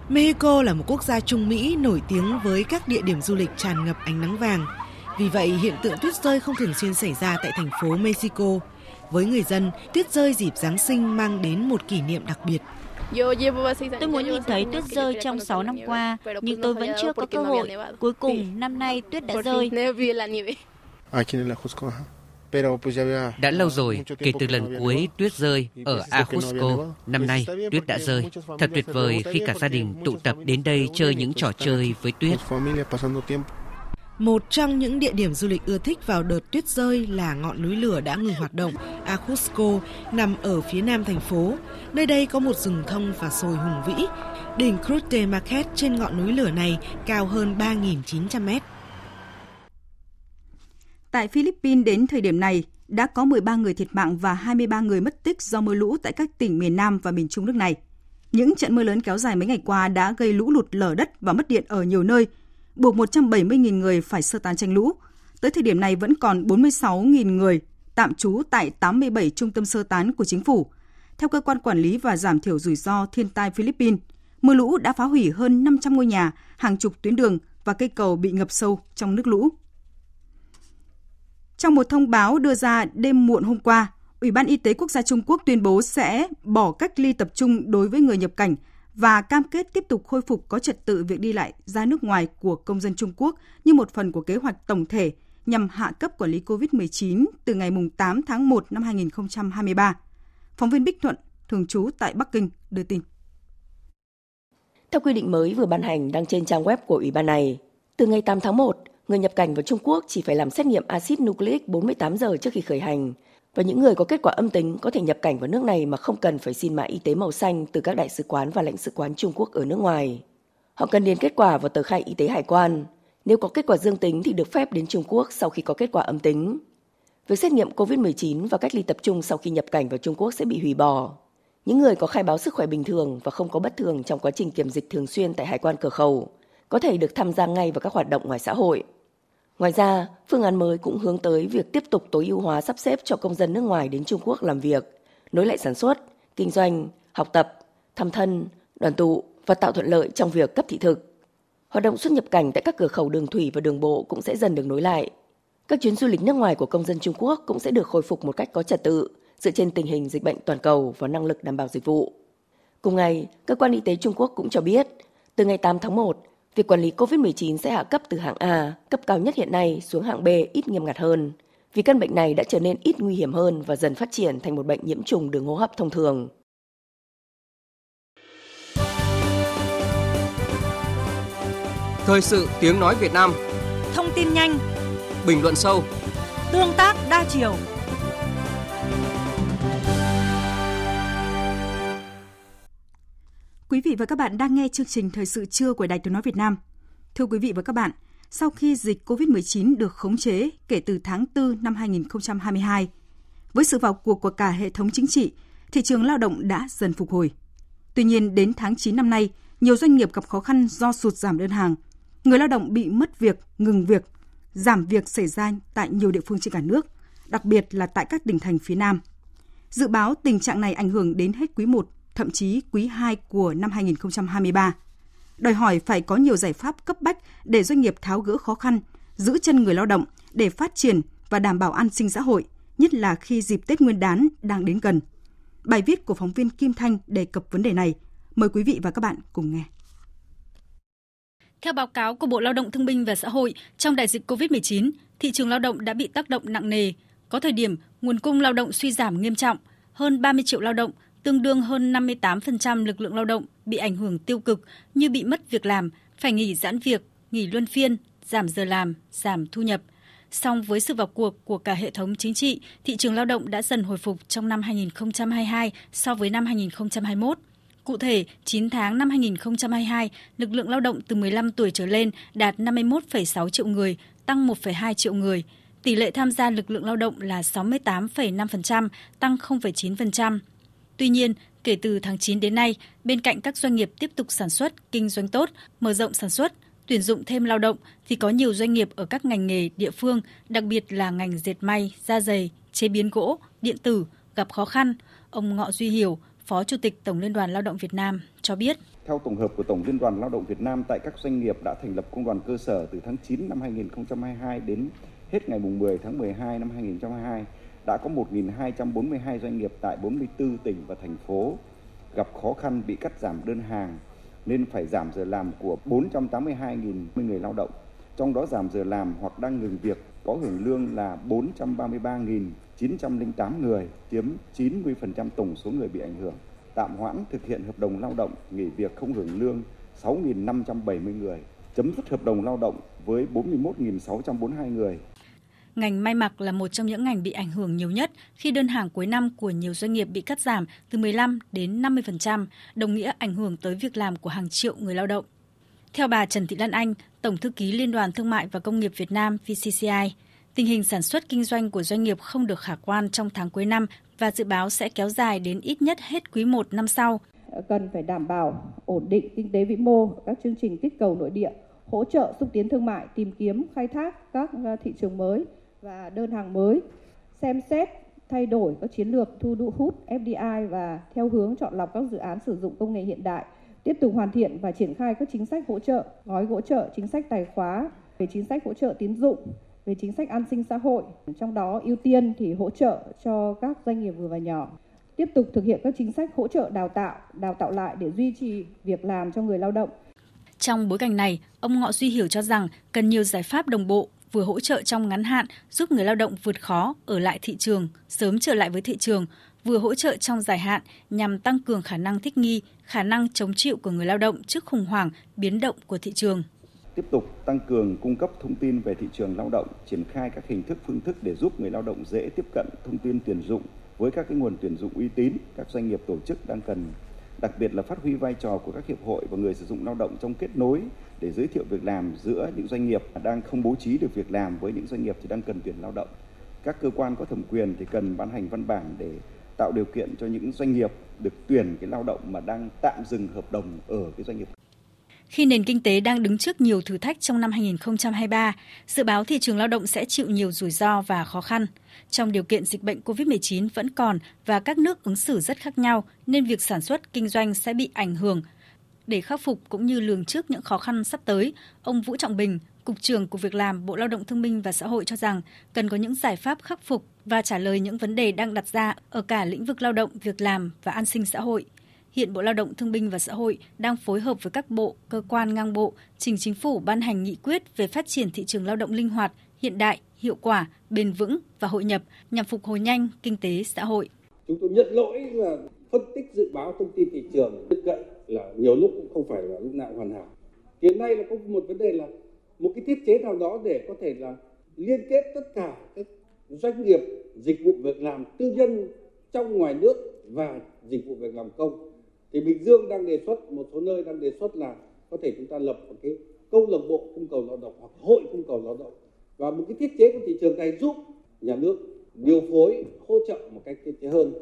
Mexico là một quốc gia Trung Mỹ nổi tiếng với các địa điểm du lịch tràn ngập ánh nắng vàng. Vì vậy, hiện tượng tuyết rơi không thường xuyên xảy ra tại thành phố Mexico. Với người dân, tuyết rơi dịp Giáng sinh mang đến một kỷ niệm đặc biệt. Tôi muốn nhìn thấy tuyết rơi trong 6 năm qua, nhưng tôi vẫn chưa có cơ hội. Cuối cùng, năm nay tuyết đã rơi. Đã lâu rồi kể từ lần cuối tuyết rơi ở Ajusco, năm nay tuyết đã rơi. Thật tuyệt vời khi cả gia đình tụ tập đến đây chơi những trò chơi với tuyết. Một trong những địa điểm du lịch ưa thích vào đợt tuyết rơi là ngọn núi lửa đã ngừng hoạt động, Ajusco, nằm ở phía nam thành phố. Nơi đây có một rừng thông và sồi hùng vĩ. Đỉnh Cruz de Marquet trên ngọn núi lửa này cao hơn 3.900 mét. Tại Philippines đến thời điểm này, đã có 13 người thiệt mạng và 23 người mất tích do mưa lũ tại các tỉnh miền Nam và miền Trung nước này. Những trận mưa lớn kéo dài mấy ngày qua đã gây lũ lụt lở đất và mất điện ở nhiều nơi. buộc 170.000 người phải sơ tán tranh lũ. Tới thời điểm này vẫn còn 46.000 người tạm trú tại 87 trung tâm sơ tán của chính phủ. Theo cơ quan quản lý và giảm thiểu rủi ro thiên tai Philippines, mưa lũ đã phá hủy hơn 500 ngôi nhà, hàng chục tuyến đường và cây cầu bị ngập sâu trong nước lũ. Trong một thông báo đưa ra đêm muộn hôm qua, Ủy ban Y tế Quốc gia Trung Quốc tuyên bố sẽ bỏ cách ly tập trung đối với người nhập cảnh và cam kết tiếp tục khôi phục có trật tự việc đi lại ra nước ngoài của công dân Trung Quốc như một phần của kế hoạch tổng thể nhằm hạ cấp quản lý COVID-19 từ ngày 8 tháng 1 năm 2023. Phóng viên Bích Thuận, thường trú tại Bắc Kinh, đưa tin. Theo quy định mới vừa ban hành đăng trên trang web của Ủy ban này, từ ngày 8 tháng 1, người nhập cảnh vào Trung Quốc chỉ phải làm xét nghiệm axit nucleic 48 giờ trước khi khởi hành và những người có kết quả âm tính có thể nhập cảnh vào nước này mà không cần phải xin mã y tế màu xanh từ các đại sứ quán và lãnh sự quán Trung Quốc ở nước ngoài. Họ cần điền kết quả vào tờ khai y tế hải quan. Nếu có kết quả dương tính thì được phép đến Trung Quốc sau khi có kết quả âm tính. Việc xét nghiệm COVID-19 và cách ly tập trung sau khi nhập cảnh vào Trung Quốc sẽ bị hủy bỏ. Những người có khai báo sức khỏe bình thường và không có bất thường trong quá trình kiểm dịch thường xuyên tại hải quan cửa khẩu có thể được tham gia ngay vào các hoạt động ngoài xã hội. Ngoài ra, phương án mới cũng hướng tới việc tiếp tục tối ưu hóa sắp xếp cho công dân nước ngoài đến Trung Quốc làm việc, nối lại sản xuất, kinh doanh, học tập, thăm thân, đoàn tụ và tạo thuận lợi trong việc cấp thị thực. Hoạt động xuất nhập cảnh tại các cửa khẩu đường thủy và đường bộ cũng sẽ dần được nối lại. Các chuyến du lịch nước ngoài của công dân Trung Quốc cũng sẽ được khôi phục một cách có trật tự dựa trên tình hình dịch bệnh toàn cầu và năng lực đảm bảo dịch vụ. Cùng ngày, cơ quan y tế Trung Quốc cũng cho biết, từ ngày 8 tháng 1, việc quản lý COVID-19 sẽ hạ cấp từ hạng A, cấp cao nhất hiện nay, xuống hạng B ít nghiêm ngặt hơn, vì căn bệnh này đã trở nên ít nguy hiểm hơn và dần phát triển thành một bệnh nhiễm trùng đường hô hấp thông thường. Thời sự tiếng nói Việt Nam. Thông tin nhanh. Bình luận sâu. Tương tác đa chiều Quý vị và các bạn đang nghe chương trình Thời sự trưa của Đài Tiếng Nói Việt Nam. Thưa quý vị và các bạn, sau khi dịch COVID-19 được khống chế kể từ tháng 4 năm 2022, với sự vào cuộc của cả hệ thống chính trị, thị trường lao động đã dần phục hồi. Tuy nhiên, đến tháng 9 năm nay, nhiều doanh nghiệp gặp khó khăn do sụt giảm đơn hàng. Người lao động bị mất việc, ngừng việc, giảm việc xảy ra tại nhiều địa phương trên cả nước, đặc biệt là tại các tỉnh thành phía Nam. Dự báo tình trạng này ảnh hưởng đến hết quý 1 thậm chí quý 2 của năm 2023. Đòi hỏi phải có nhiều giải pháp cấp bách để doanh nghiệp tháo gỡ khó khăn, giữ chân người lao động để phát triển và đảm bảo an sinh xã hội, nhất là khi dịp Tết Nguyên đán đang đến gần. Bài viết của phóng viên Kim Thanh đề cập vấn đề này. Mời quý vị và các bạn cùng nghe. Theo báo cáo của Bộ Lao động Thương binh và Xã hội, trong đại dịch COVID-19, thị trường lao động đã bị tác động nặng nề. Có thời điểm, nguồn cung lao động suy giảm nghiêm trọng, hơn 30 triệu lao động tương đương hơn 58% lực lượng lao động bị ảnh hưởng tiêu cực như bị mất việc làm, phải nghỉ giãn việc, nghỉ luân phiên, giảm giờ làm, giảm thu nhập. Song với sự vào cuộc của cả hệ thống chính trị, thị trường lao động đã dần hồi phục trong năm 2022 so với năm 2021. Cụ thể, 9 tháng năm 2022, lực lượng lao động từ 15 tuổi trở lên đạt 51,6 triệu người, tăng 1,2 triệu người. Tỷ lệ tham gia lực lượng lao động là 68,5%, tăng 0,9%. Tuy nhiên, kể từ tháng 9 đến nay, bên cạnh các doanh nghiệp tiếp tục sản xuất, kinh doanh tốt, mở rộng sản xuất, tuyển dụng thêm lao động thì có nhiều doanh nghiệp ở các ngành nghề địa phương, đặc biệt là ngành dệt may, da giày, chế biến gỗ, điện tử gặp khó khăn. Ông Ngọ Duy Hiểu, Phó Chủ tịch Tổng Liên đoàn Lao động Việt Nam cho biết. Theo tổng hợp của Tổng Liên đoàn Lao động Việt Nam tại các doanh nghiệp đã thành lập công đoàn cơ sở từ tháng 9 năm 2022 đến hết ngày 10 tháng 12 năm 2022 đã có 1.242 doanh nghiệp tại 44 tỉnh và thành phố gặp khó khăn bị cắt giảm đơn hàng nên phải giảm giờ làm của 482.000 người lao động. Trong đó giảm giờ làm hoặc đang ngừng việc có hưởng lương là 433.908 người, chiếm 90% tổng số người bị ảnh hưởng. Tạm hoãn thực hiện hợp đồng lao động, nghỉ việc không hưởng lương 6.570 người. Chấm dứt hợp đồng lao động với 41.642 người, Ngành may mặc là một trong những ngành bị ảnh hưởng nhiều nhất khi đơn hàng cuối năm của nhiều doanh nghiệp bị cắt giảm từ 15 đến 50%, đồng nghĩa ảnh hưởng tới việc làm của hàng triệu người lao động. Theo bà Trần Thị Lan Anh, Tổng thư ký Liên đoàn Thương mại và Công nghiệp Việt Nam VCCI, tình hình sản xuất kinh doanh của doanh nghiệp không được khả quan trong tháng cuối năm và dự báo sẽ kéo dài đến ít nhất hết quý 1 năm sau. Cần phải đảm bảo ổn định kinh tế vĩ mô, các chương trình kích cầu nội địa hỗ trợ xúc tiến thương mại, tìm kiếm, khai thác các ờ, thị trường mới và đơn hàng mới, xem xét thay đổi các chiến lược thu hút FDI và theo hướng chọn lọc các dự án sử dụng công nghệ hiện đại, tiếp tục hoàn thiện và triển khai các chính sách hỗ trợ, gói hỗ trợ, chính sách tài khóa, về chính sách hỗ trợ tín dụng, về chính sách an sinh xã hội, trong đó ưu tiên thì hỗ trợ cho các doanh nghiệp vừa và nhỏ. Tiếp tục thực hiện các chính sách hỗ trợ đào tạo, đào tạo lại để duy trì việc làm cho người lao động. Trong bối cảnh này, ông Ngọ Duy hiểu cho rằng cần nhiều giải pháp đồng bộ vừa hỗ trợ trong ngắn hạn giúp người lao động vượt khó ở lại thị trường, sớm trở lại với thị trường, vừa hỗ trợ trong dài hạn nhằm tăng cường khả năng thích nghi, khả năng chống chịu của người lao động trước khủng hoảng, biến động của thị trường. Tiếp tục tăng cường cung cấp thông tin về thị trường lao động, triển khai các hình thức phương thức để giúp người lao động dễ tiếp cận thông tin tuyển dụng với các cái nguồn tuyển dụng uy tín, các doanh nghiệp tổ chức đang cần đặc biệt là phát huy vai trò của các hiệp hội và người sử dụng lao động trong kết nối để giới thiệu việc làm giữa những doanh nghiệp đang không bố trí được việc làm với những doanh nghiệp thì đang cần tuyển lao động. Các cơ quan có thẩm quyền thì cần ban hành văn bản để tạo điều kiện cho những doanh nghiệp được tuyển cái lao động mà đang tạm dừng hợp đồng ở cái doanh nghiệp khi nền kinh tế đang đứng trước nhiều thử thách trong năm 2023, dự báo thị trường lao động sẽ chịu nhiều rủi ro và khó khăn. Trong điều kiện dịch bệnh COVID-19 vẫn còn và các nước ứng xử rất khác nhau nên việc sản xuất kinh doanh sẽ bị ảnh hưởng. Để khắc phục cũng như lường trước những khó khăn sắp tới, ông Vũ Trọng Bình, Cục trưởng Cục Việc làm Bộ Lao động Thương binh và Xã hội cho rằng cần có những giải pháp khắc phục và trả lời những vấn đề đang đặt ra ở cả lĩnh vực lao động, việc làm và an sinh xã hội – Hiện Bộ Lao động Thương binh và Xã hội đang phối hợp với các bộ, cơ quan ngang bộ trình chính phủ ban hành nghị quyết về phát triển thị trường lao động linh hoạt, hiện đại, hiệu quả, bền vững và hội nhập nhằm phục hồi nhanh kinh tế xã hội. Chúng tôi nhận lỗi là phân tích dự báo thông tin thị trường đứt gãy là nhiều lúc cũng không phải là lúc nào hoàn hảo. Hiện nay là có một vấn đề là một cái thiết chế nào đó để có thể là liên kết tất cả các doanh nghiệp dịch vụ việc làm tư nhân trong ngoài nước và dịch vụ việc làm công thì Bình Dương đang đề xuất một số nơi đang đề xuất là có thể chúng ta lập một cái câu lạc bộ cung cầu lao động hoặc hội cung cầu lao động và một cái thiết chế của thị trường này giúp nhà nước điều phối hỗ trợ một cách thiết chế hơn.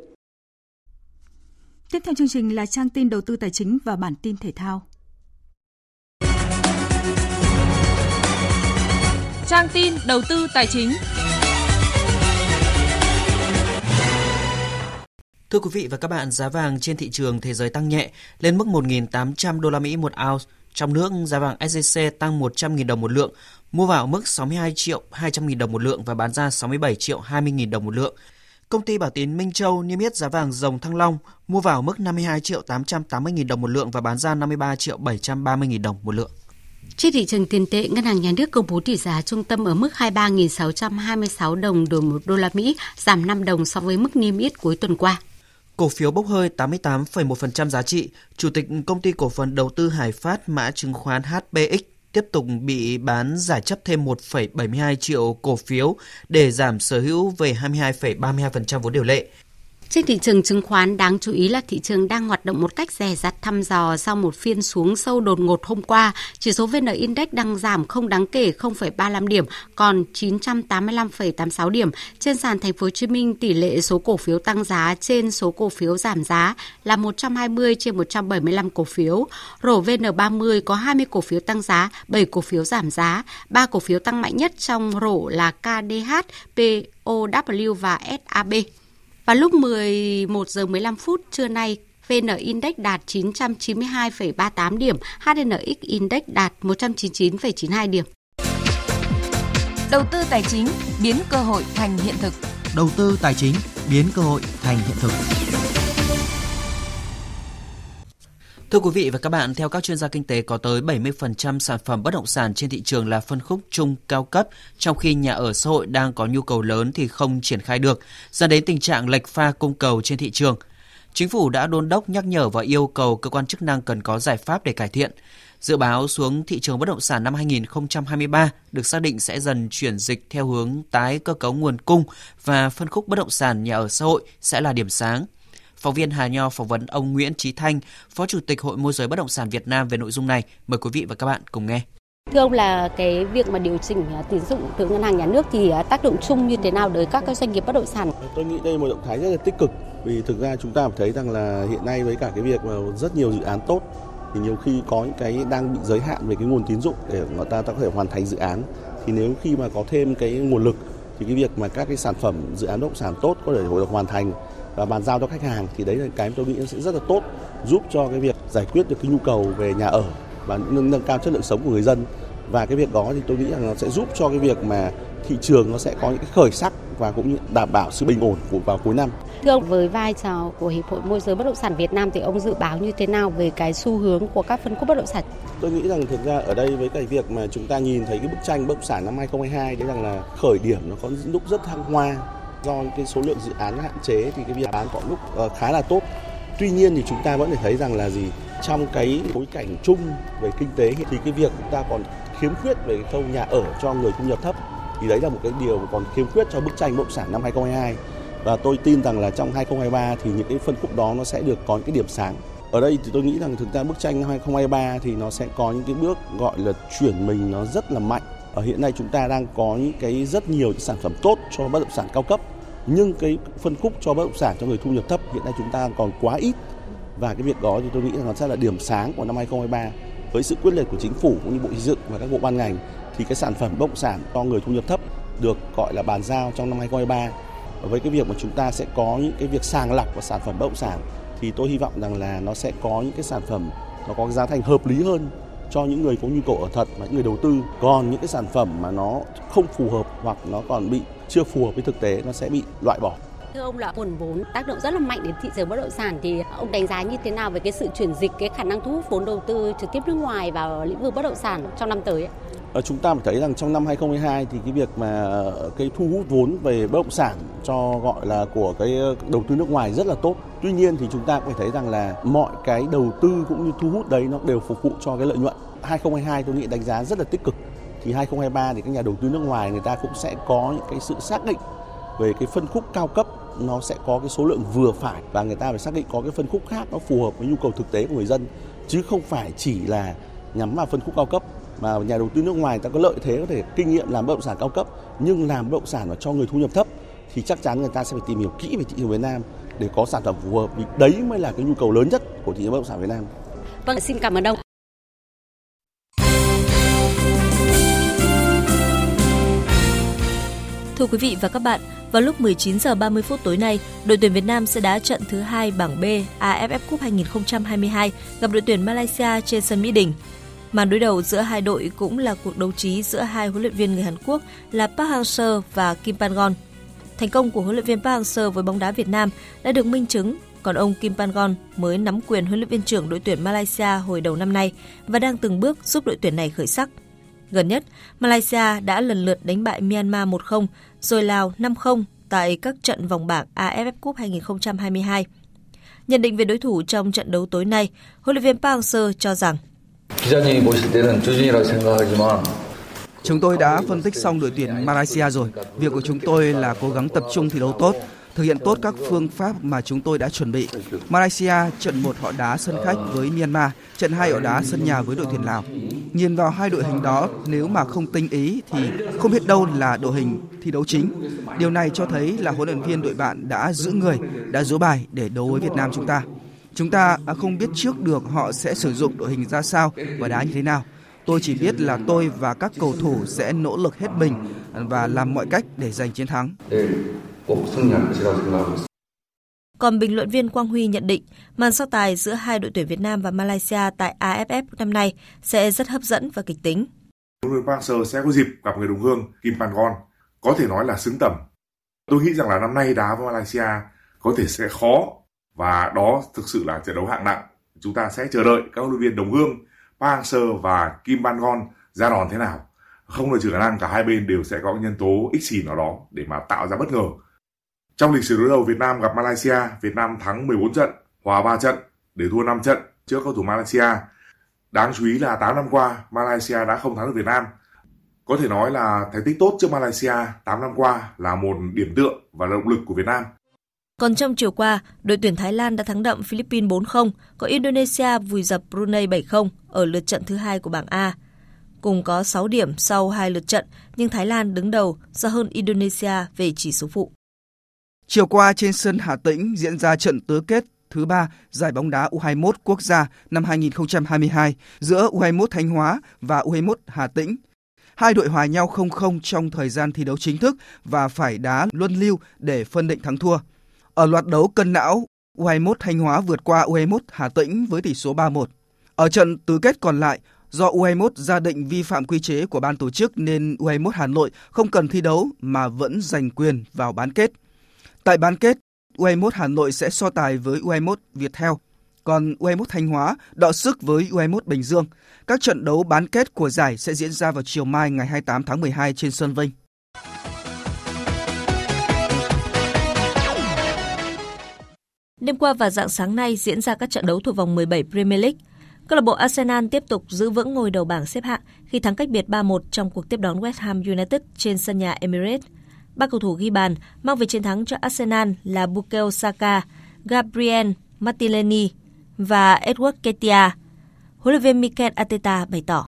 Tiếp theo chương trình là trang tin đầu tư tài chính và bản tin thể thao. Trang tin đầu tư tài chính. Thưa quý vị và các bạn, giá vàng trên thị trường thế giới tăng nhẹ lên mức 1.800 đô la Mỹ một ounce. Trong nước, giá vàng SJC tăng 100.000 đồng một lượng, mua vào mức 62 triệu 200.000 đồng một lượng và bán ra 67 triệu 20.000 đồng một lượng. Công ty Bảo Tín Minh Châu niêm yết giá vàng dòng Thăng Long mua vào mức 52 triệu 880.000 đồng một lượng và bán ra 53 triệu 730.000 đồng một lượng. Trên thị trường tiền tệ, Ngân hàng Nhà nước công bố tỷ giá trung tâm ở mức 23.626 đồng đổi 1 đô la Mỹ, giảm 5 đồng so với mức niêm yết cuối tuần qua. Cổ phiếu bốc hơi 88,1% giá trị, Chủ tịch Công ty Cổ phần Đầu tư Hải Phát mã chứng khoán HBX tiếp tục bị bán giải chấp thêm 1,72 triệu cổ phiếu để giảm sở hữu về 22,32% vốn điều lệ. Trên thị trường chứng khoán, đáng chú ý là thị trường đang hoạt động một cách rè rặt thăm dò sau một phiên xuống sâu đột ngột hôm qua. Chỉ số VN Index đang giảm không đáng kể 0,35 điểm, còn 985,86 điểm. Trên sàn thành phố Hồ Chí Minh, tỷ lệ số cổ phiếu tăng giá trên số cổ phiếu giảm giá là 120 trên 175 cổ phiếu. Rổ VN30 có 20 cổ phiếu tăng giá, 7 cổ phiếu giảm giá. 3 cổ phiếu tăng mạnh nhất trong rổ là KDH, POW và SAB. Vào lúc 11 giờ 15 phút trưa nay, VN Index đạt 992,38 điểm, HNX Index đạt 199,92 điểm. Đầu tư tài chính biến cơ hội thành hiện thực. Đầu tư tài chính biến cơ hội thành hiện thực. Thưa quý vị và các bạn, theo các chuyên gia kinh tế có tới 70% sản phẩm bất động sản trên thị trường là phân khúc trung cao cấp, trong khi nhà ở xã hội đang có nhu cầu lớn thì không triển khai được, dẫn đến tình trạng lệch pha cung cầu trên thị trường. Chính phủ đã đôn đốc nhắc nhở và yêu cầu cơ quan chức năng cần có giải pháp để cải thiện. Dự báo xuống thị trường bất động sản năm 2023 được xác định sẽ dần chuyển dịch theo hướng tái cơ cấu nguồn cung và phân khúc bất động sản nhà ở xã hội sẽ là điểm sáng. Phóng viên Hà Nho phỏng vấn ông Nguyễn Trí Thanh, Phó Chủ tịch Hội môi giới bất động sản Việt Nam về nội dung này. Mời quý vị và các bạn cùng nghe. Thưa ông là cái việc mà điều chỉnh à, tín dụng từ ngân hàng nhà nước thì à, tác động chung như thế nào tới các cái doanh nghiệp bất động sản? Tôi nghĩ đây là một động thái rất là tích cực vì thực ra chúng ta thấy rằng là hiện nay với cả cái việc mà rất nhiều dự án tốt thì nhiều khi có những cái đang bị giới hạn về cái nguồn tín dụng để người ta, ta có thể hoàn thành dự án thì nếu khi mà có thêm cái nguồn lực thì cái việc mà các cái sản phẩm dự án bất động sản tốt có thể được hoàn thành và bàn giao cho khách hàng thì đấy là cái tôi nghĩ sẽ rất là tốt giúp cho cái việc giải quyết được cái nhu cầu về nhà ở và nâng, nâng cao chất lượng sống của người dân và cái việc đó thì tôi nghĩ là nó sẽ giúp cho cái việc mà thị trường nó sẽ có những cái khởi sắc và cũng như đảm bảo sự bình ổn của vào cuối năm. Thưa ông, với vai trò của Hiệp hội Môi giới Bất động sản Việt Nam thì ông dự báo như thế nào về cái xu hướng của các phân khúc bất động sản? Tôi nghĩ rằng thực ra ở đây với cái việc mà chúng ta nhìn thấy cái bức tranh bất động sản năm 2022 đấy rằng là khởi điểm nó có lúc rất thăng hoa do cái số lượng dự án hạn chế thì cái việc bán có lúc ờ, khá là tốt. Tuy nhiên thì chúng ta vẫn thể thấy rằng là gì trong cái bối cảnh chung về kinh tế thì cái việc chúng ta còn khiếm khuyết về cái khâu nhà ở cho người thu nhập thấp thì đấy là một cái điều còn khiếm khuyết cho bức tranh bất động sản năm 2022 và tôi tin rằng là trong 2023 thì những cái phân khúc đó nó sẽ được có những cái điểm sáng. Ở đây thì tôi nghĩ rằng thực ra bức tranh 2023 thì nó sẽ có những cái bước gọi là chuyển mình nó rất là mạnh. Ở hiện nay chúng ta đang có những cái rất nhiều sản phẩm tốt cho bất động sản cao cấp, nhưng cái phân khúc cho bất động sản cho người thu nhập thấp hiện nay chúng ta còn quá ít. Và cái việc đó thì tôi nghĩ rằng nó sẽ là điểm sáng của năm 2023 với sự quyết liệt của chính phủ cũng như bộ xây dựng và các bộ ban ngành, thì cái sản phẩm bất động sản cho người thu nhập thấp được gọi là bàn giao trong năm 2023 với cái việc mà chúng ta sẽ có những cái việc sàng lọc và sản phẩm bất động sản, thì tôi hy vọng rằng là nó sẽ có những cái sản phẩm nó có giá thành hợp lý hơn cho những người có nhu cầu ở thật và những người đầu tư còn những cái sản phẩm mà nó không phù hợp hoặc nó còn bị chưa phù hợp với thực tế, nó sẽ bị loại bỏ Thưa ông là nguồn vốn tác động rất là mạnh đến thị trường bất động sản thì ông đánh giá như thế nào về cái sự chuyển dịch, cái khả năng thu hút vốn đầu tư trực tiếp nước ngoài vào lĩnh vực bất động sản trong năm tới? Ờ, chúng ta phải thấy rằng trong năm 2022 thì cái việc mà ờ, cái thu hút vốn về bất động sản cho gọi là của cái ờ, đầu tư nước ngoài rất là tốt. Tuy nhiên thì chúng ta cũng phải thấy rằng là mọi cái đầu tư cũng như thu hút đấy nó đều phục vụ cho cái lợi nhuận. 2022 tôi nghĩ đánh giá rất là tích cực. Thì 2023 thì các nhà đầu tư nước ngoài người ta cũng sẽ có những cái sự xác định về cái phân khúc cao cấp, nó sẽ có cái số lượng vừa phải và người ta phải xác định có cái phân khúc khác nó phù hợp với nhu cầu thực tế của người dân, chứ không phải chỉ là nhắm vào phân khúc cao cấp mà nhà đầu tư nước ngoài ta có lợi thế có thể kinh nghiệm làm bất động sản cao cấp nhưng làm bất động sản mà cho người thu nhập thấp thì chắc chắn người ta sẽ phải tìm hiểu kỹ về thị trường Việt Nam để có sản phẩm phù hợp vì đấy mới là cái nhu cầu lớn nhất của thị trường bất động sản Việt Nam. Vâng, xin cảm ơn ông. Thưa quý vị và các bạn, vào lúc 19 giờ 30 phút tối nay, đội tuyển Việt Nam sẽ đá trận thứ hai bảng B AFF Cup 2022 gặp đội tuyển Malaysia trên sân Mỹ Đình. Màn đối đầu giữa hai đội cũng là cuộc đấu trí giữa hai huấn luyện viên người Hàn Quốc là Park Hang-seo và Kim Pan-gon. Thành công của huấn luyện viên Park Hang-seo với bóng đá Việt Nam đã được minh chứng, còn ông Kim Pan-gon mới nắm quyền huấn luyện viên trưởng đội tuyển Malaysia hồi đầu năm nay và đang từng bước giúp đội tuyển này khởi sắc. Gần nhất, Malaysia đã lần lượt đánh bại Myanmar 1-0, rồi Lào 5-0 tại các trận vòng bảng AFF Cup 2022. Nhận định về đối thủ trong trận đấu tối nay, huấn luyện viên Park Hang-seo cho rằng Chúng tôi đã phân tích xong đội tuyển Malaysia rồi. Việc của chúng tôi là cố gắng tập trung thi đấu tốt, thực hiện tốt các phương pháp mà chúng tôi đã chuẩn bị. Malaysia trận một họ đá sân khách với Myanmar, trận hai họ đá sân nhà với đội tuyển Lào. Nhìn vào hai đội hình đó, nếu mà không tinh ý thì không biết đâu là đội hình thi đấu chính. Điều này cho thấy là huấn luyện viên đội bạn đã giữ người, đã dỗ bài để đấu với Việt Nam chúng ta. Chúng ta không biết trước được họ sẽ sử dụng đội hình ra sao và đá như thế nào. Tôi chỉ biết là tôi và các cầu thủ sẽ nỗ lực hết mình và làm mọi cách để giành chiến thắng. Còn bình luận viên Quang Huy nhận định màn so tài giữa hai đội tuyển Việt Nam và Malaysia tại AFF năm nay sẽ rất hấp dẫn và kịch tính. Park Hang-seo sẽ có dịp gặp người đồng hương Kim Pan-gon, có thể nói là xứng tầm. Tôi nghĩ rằng là năm nay đá với Malaysia có thể sẽ khó và đó thực sự là trận đấu hạng nặng. Chúng ta sẽ chờ đợi các huấn luyện viên đồng hương Park Hang-seo và Kim Ban Gon ra đòn thế nào. Không loại trừ khả năng cả hai bên đều sẽ có nhân tố ích xì nào đó để mà tạo ra bất ngờ. Trong lịch sử đối đầu Việt Nam gặp Malaysia, Việt Nam thắng 14 trận, hòa 3 trận để thua 5 trận trước cầu thủ Malaysia. Đáng chú ý là 8 năm qua, Malaysia đã không thắng được Việt Nam. Có thể nói là thành tích tốt trước Malaysia 8 năm qua là một điểm tựa và động lực của Việt Nam. Còn trong chiều qua, đội tuyển Thái Lan đã thắng đậm Philippines 4-0, có Indonesia vùi dập Brunei 7-0 ở lượt trận thứ hai của bảng A. Cùng có 6 điểm sau hai lượt trận, nhưng Thái Lan đứng đầu do hơn Indonesia về chỉ số phụ. Chiều qua trên sân Hà Tĩnh diễn ra trận tứ kết thứ ba giải bóng đá U21 quốc gia năm 2022 giữa U21 Thanh Hóa và U21 Hà Tĩnh. Hai đội hòa nhau 0-0 trong thời gian thi đấu chính thức và phải đá luân lưu để phân định thắng thua. Ở loạt đấu cân não, U21 Thanh Hóa vượt qua U21 Hà Tĩnh với tỷ số 3-1. Ở trận tứ kết còn lại, do U21 gia định vi phạm quy chế của ban tổ chức nên U21 Hà Nội không cần thi đấu mà vẫn giành quyền vào bán kết. Tại bán kết, U21 Hà Nội sẽ so tài với U21 Viettel, còn U21 Thanh Hóa đọ sức với U21 Bình Dương. Các trận đấu bán kết của giải sẽ diễn ra vào chiều mai ngày 28 tháng 12 trên sân Vinh. Đêm qua và dạng sáng nay diễn ra các trận đấu thuộc vòng 17 Premier League. Câu lạc bộ Arsenal tiếp tục giữ vững ngôi đầu bảng xếp hạng khi thắng cách biệt 3-1 trong cuộc tiếp đón West Ham United trên sân nhà Emirates. Ba cầu thủ ghi bàn mang về chiến thắng cho Arsenal là Bukayo Saka, Gabriel Martinelli và Edward Ketia. Huấn luyện viên Mikel Arteta bày tỏ.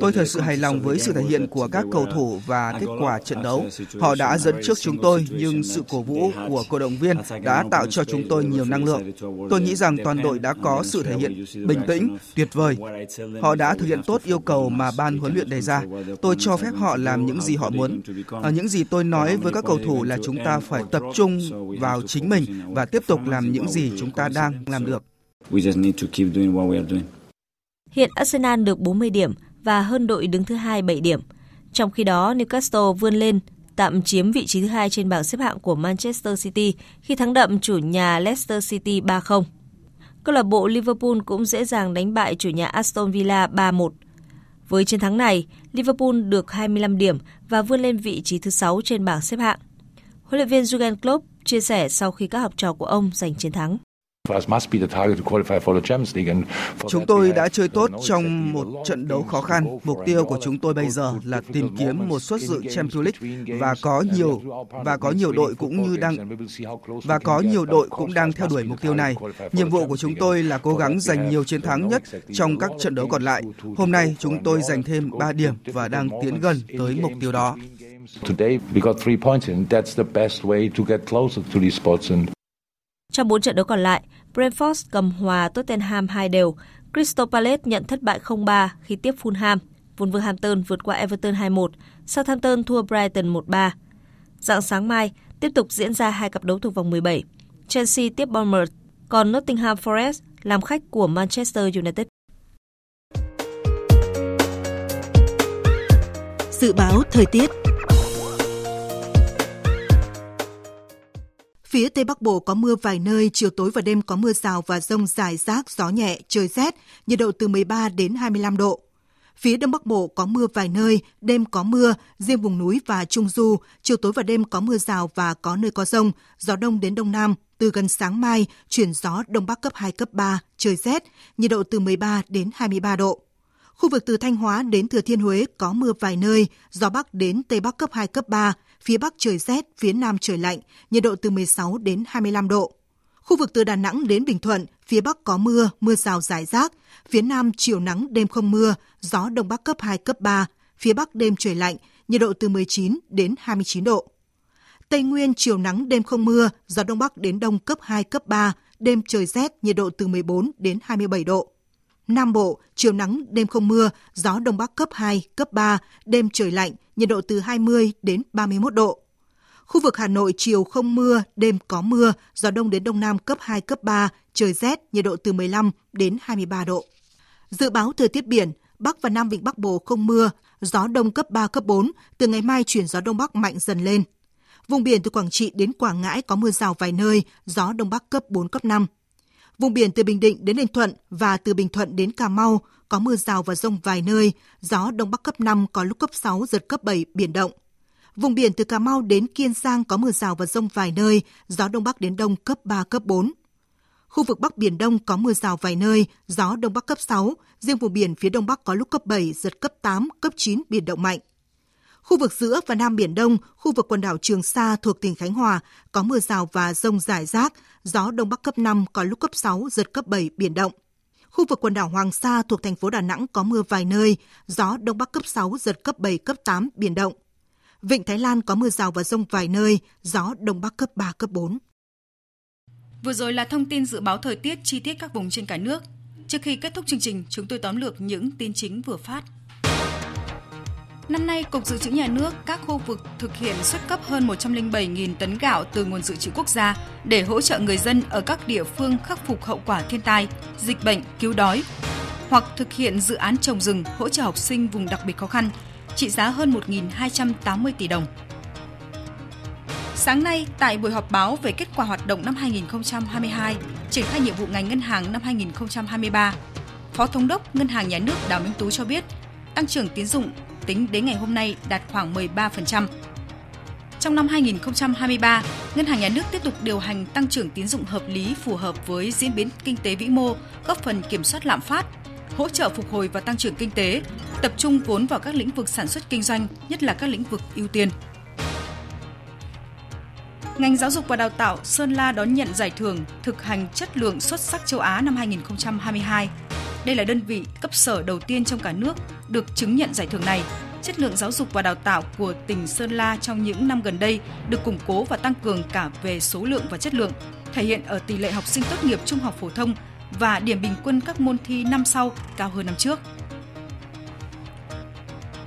Tôi thật sự hài lòng với sự thể hiện của các cầu thủ và kết quả trận đấu. Họ đã dẫn trước chúng tôi, nhưng sự cổ vũ của cổ động viên đã tạo cho chúng tôi nhiều năng lượng. Tôi nghĩ rằng toàn đội đã có sự thể hiện bình tĩnh, tuyệt vời. Họ đã thực hiện tốt yêu cầu mà ban huấn luyện đề ra. Tôi cho phép họ làm những gì họ muốn. Ở những gì tôi nói với các cầu thủ là chúng ta phải tập trung vào chính mình và tiếp tục làm những gì chúng ta đang làm được. We just need to keep doing what we are doing. Hiện Arsenal được 40 điểm và hơn đội đứng thứ hai 7 điểm. Trong khi đó, Newcastle vươn lên tạm chiếm vị trí thứ hai trên bảng xếp hạng của Manchester City khi thắng đậm chủ nhà Leicester City 3-0. Câu lạc bộ Liverpool cũng dễ dàng đánh bại chủ nhà Aston Villa 3-1. Với chiến thắng này, Liverpool được 25 điểm và vươn lên vị trí thứ 6 trên bảng xếp hạng. Huấn luyện viên Jurgen Klopp chia sẻ sau khi các học trò của ông giành chiến thắng. Chúng tôi đã chơi tốt trong một trận đấu khó khăn. Mục tiêu của chúng tôi bây giờ là tìm kiếm một suất dự Champions League và có nhiều và có nhiều đội cũng như đang và có nhiều đội cũng đang theo đuổi mục tiêu này. Nhiệm vụ của chúng tôi là cố gắng giành nhiều chiến thắng nhất trong các trận đấu còn lại. Hôm nay chúng tôi giành thêm 3 điểm và đang tiến gần tới mục tiêu đó. Today we got three points and that's the best way to get closer to these spots and trong 4 trận đấu còn lại, Brentford cầm hòa Tottenham 2 đều, Crystal Palace nhận thất bại 0-3 khi tiếp Fulham, Wolverhampton vượt qua Everton 2-1, Southampton thua Brighton 1-3. Dạng sáng mai, tiếp tục diễn ra hai cặp đấu thuộc vòng 17. Chelsea tiếp Bournemouth, còn Nottingham Forest làm khách của Manchester United. Dự báo thời tiết Phía Tây Bắc Bộ có mưa vài nơi, chiều tối và đêm có mưa rào và rông rải rác, gió nhẹ, trời rét, nhiệt độ từ 13 đến 25 độ. Phía Đông Bắc Bộ có mưa vài nơi, đêm có mưa, riêng vùng núi và Trung Du, chiều tối và đêm có mưa rào và có nơi có rông, gió đông đến đông nam, từ gần sáng mai chuyển gió đông bắc cấp 2, cấp 3, trời rét, nhiệt độ từ 13 đến 23 độ. Khu vực từ Thanh Hóa đến Thừa Thiên Huế có mưa vài nơi, gió bắc đến tây bắc cấp 2, cấp 3, phía bắc trời rét, phía nam trời lạnh, nhiệt độ từ 16 đến 25 độ. Khu vực từ Đà Nẵng đến Bình Thuận, phía bắc có mưa, mưa rào rải rác, phía nam chiều nắng đêm không mưa, gió đông bắc cấp 2, cấp 3, phía bắc đêm trời lạnh, nhiệt độ từ 19 đến 29 độ. Tây Nguyên chiều nắng đêm không mưa, gió đông bắc đến đông cấp 2, cấp 3, đêm trời rét, nhiệt độ từ 14 đến 27 độ. Nam Bộ, chiều nắng, đêm không mưa, gió đông bắc cấp 2, cấp 3, đêm trời lạnh, nhiệt độ từ 20 đến 31 độ. Khu vực Hà Nội chiều không mưa, đêm có mưa, gió đông đến đông nam cấp 2, cấp 3, trời rét, nhiệt độ từ 15 đến 23 độ. Dự báo thời tiết biển, Bắc và Nam Vịnh Bắc Bộ không mưa, gió đông cấp 3, cấp 4, từ ngày mai chuyển gió đông bắc mạnh dần lên. Vùng biển từ Quảng Trị đến Quảng Ngãi có mưa rào vài nơi, gió đông bắc cấp 4, cấp 5. Vùng biển từ Bình Định đến Ninh Thuận và từ Bình Thuận đến Cà Mau có mưa rào và rông vài nơi, gió đông bắc cấp 5 có lúc cấp 6 giật cấp 7 biển động. Vùng biển từ Cà Mau đến Kiên Giang có mưa rào và rông vài nơi, gió đông bắc đến đông cấp 3 cấp 4. Khu vực Bắc Biển Đông có mưa rào vài nơi, gió Đông Bắc cấp 6, riêng vùng biển phía Đông Bắc có lúc cấp 7, giật cấp 8, cấp 9, biển động mạnh. Khu vực giữa và Nam Biển Đông, khu vực quần đảo Trường Sa thuộc tỉnh Khánh Hòa có mưa rào và rông rải rác, gió Đông Bắc cấp 5 có lúc cấp 6, giật cấp 7, biển động. Khu vực quần đảo Hoàng Sa thuộc thành phố Đà Nẵng có mưa vài nơi, gió Đông Bắc cấp 6, giật cấp 7, cấp 8, biển động. Vịnh Thái Lan có mưa rào và rông vài nơi, gió Đông Bắc cấp 3, cấp 4. Vừa rồi là thông tin dự báo thời tiết chi tiết các vùng trên cả nước. Trước khi kết thúc chương trình, chúng tôi tóm lược những tin chính vừa phát. Năm nay, Cục Dự trữ Nhà nước các khu vực thực hiện xuất cấp hơn 107.000 tấn gạo từ nguồn dự trữ quốc gia để hỗ trợ người dân ở các địa phương khắc phục hậu quả thiên tai, dịch bệnh, cứu đói, hoặc thực hiện dự án trồng rừng hỗ trợ học sinh vùng đặc biệt khó khăn, trị giá hơn 1.280 tỷ đồng. Sáng nay, tại buổi họp báo về kết quả hoạt động năm 2022, triển khai nhiệm vụ ngành ngân hàng năm 2023, Phó Thống đốc Ngân hàng Nhà nước Đào Minh Tú cho biết, tăng trưởng tín dụng tính đến ngày hôm nay đạt khoảng 13%. Trong năm 2023, Ngân hàng Nhà nước tiếp tục điều hành tăng trưởng tín dụng hợp lý phù hợp với diễn biến kinh tế vĩ mô, góp phần kiểm soát lạm phát, hỗ trợ phục hồi và tăng trưởng kinh tế, tập trung vốn vào các lĩnh vực sản xuất kinh doanh, nhất là các lĩnh vực ưu tiên. Ngành giáo dục và đào tạo Sơn La đón nhận giải thưởng thực hành chất lượng xuất sắc châu Á năm 2022. Đây là đơn vị cấp sở đầu tiên trong cả nước được chứng nhận giải thưởng này. Chất lượng giáo dục và đào tạo của tỉnh Sơn La trong những năm gần đây được củng cố và tăng cường cả về số lượng và chất lượng, thể hiện ở tỷ lệ học sinh tốt nghiệp trung học phổ thông và điểm bình quân các môn thi năm sau cao hơn năm trước.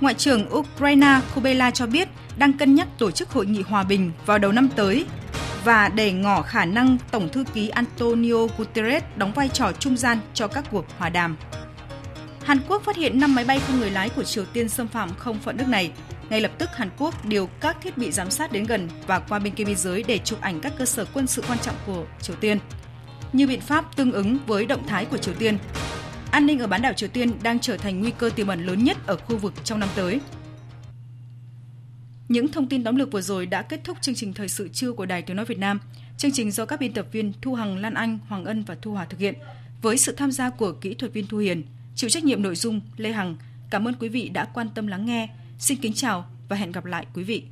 Ngoại trưởng Ukraine Kubela cho biết đang cân nhắc tổ chức hội nghị hòa bình vào đầu năm tới và để ngỏ khả năng Tổng thư ký Antonio Guterres đóng vai trò trung gian cho các cuộc hòa đàm. Hàn Quốc phát hiện 5 máy bay không người lái của Triều Tiên xâm phạm không phận nước này. Ngay lập tức Hàn Quốc điều các thiết bị giám sát đến gần và qua bên kia biên giới để chụp ảnh các cơ sở quân sự quan trọng của Triều Tiên. Như biện pháp tương ứng với động thái của Triều Tiên, an ninh ở bán đảo Triều Tiên đang trở thành nguy cơ tiềm ẩn lớn nhất ở khu vực trong năm tới. Những thông tin tóm lược vừa rồi đã kết thúc chương trình thời sự trưa của Đài Tiếng nói Việt Nam. Chương trình do các biên tập viên Thu Hằng, Lan Anh, Hoàng Ân và Thu Hòa thực hiện với sự tham gia của kỹ thuật viên Thu Hiền, chịu trách nhiệm nội dung Lê Hằng. Cảm ơn quý vị đã quan tâm lắng nghe. Xin kính chào và hẹn gặp lại quý vị.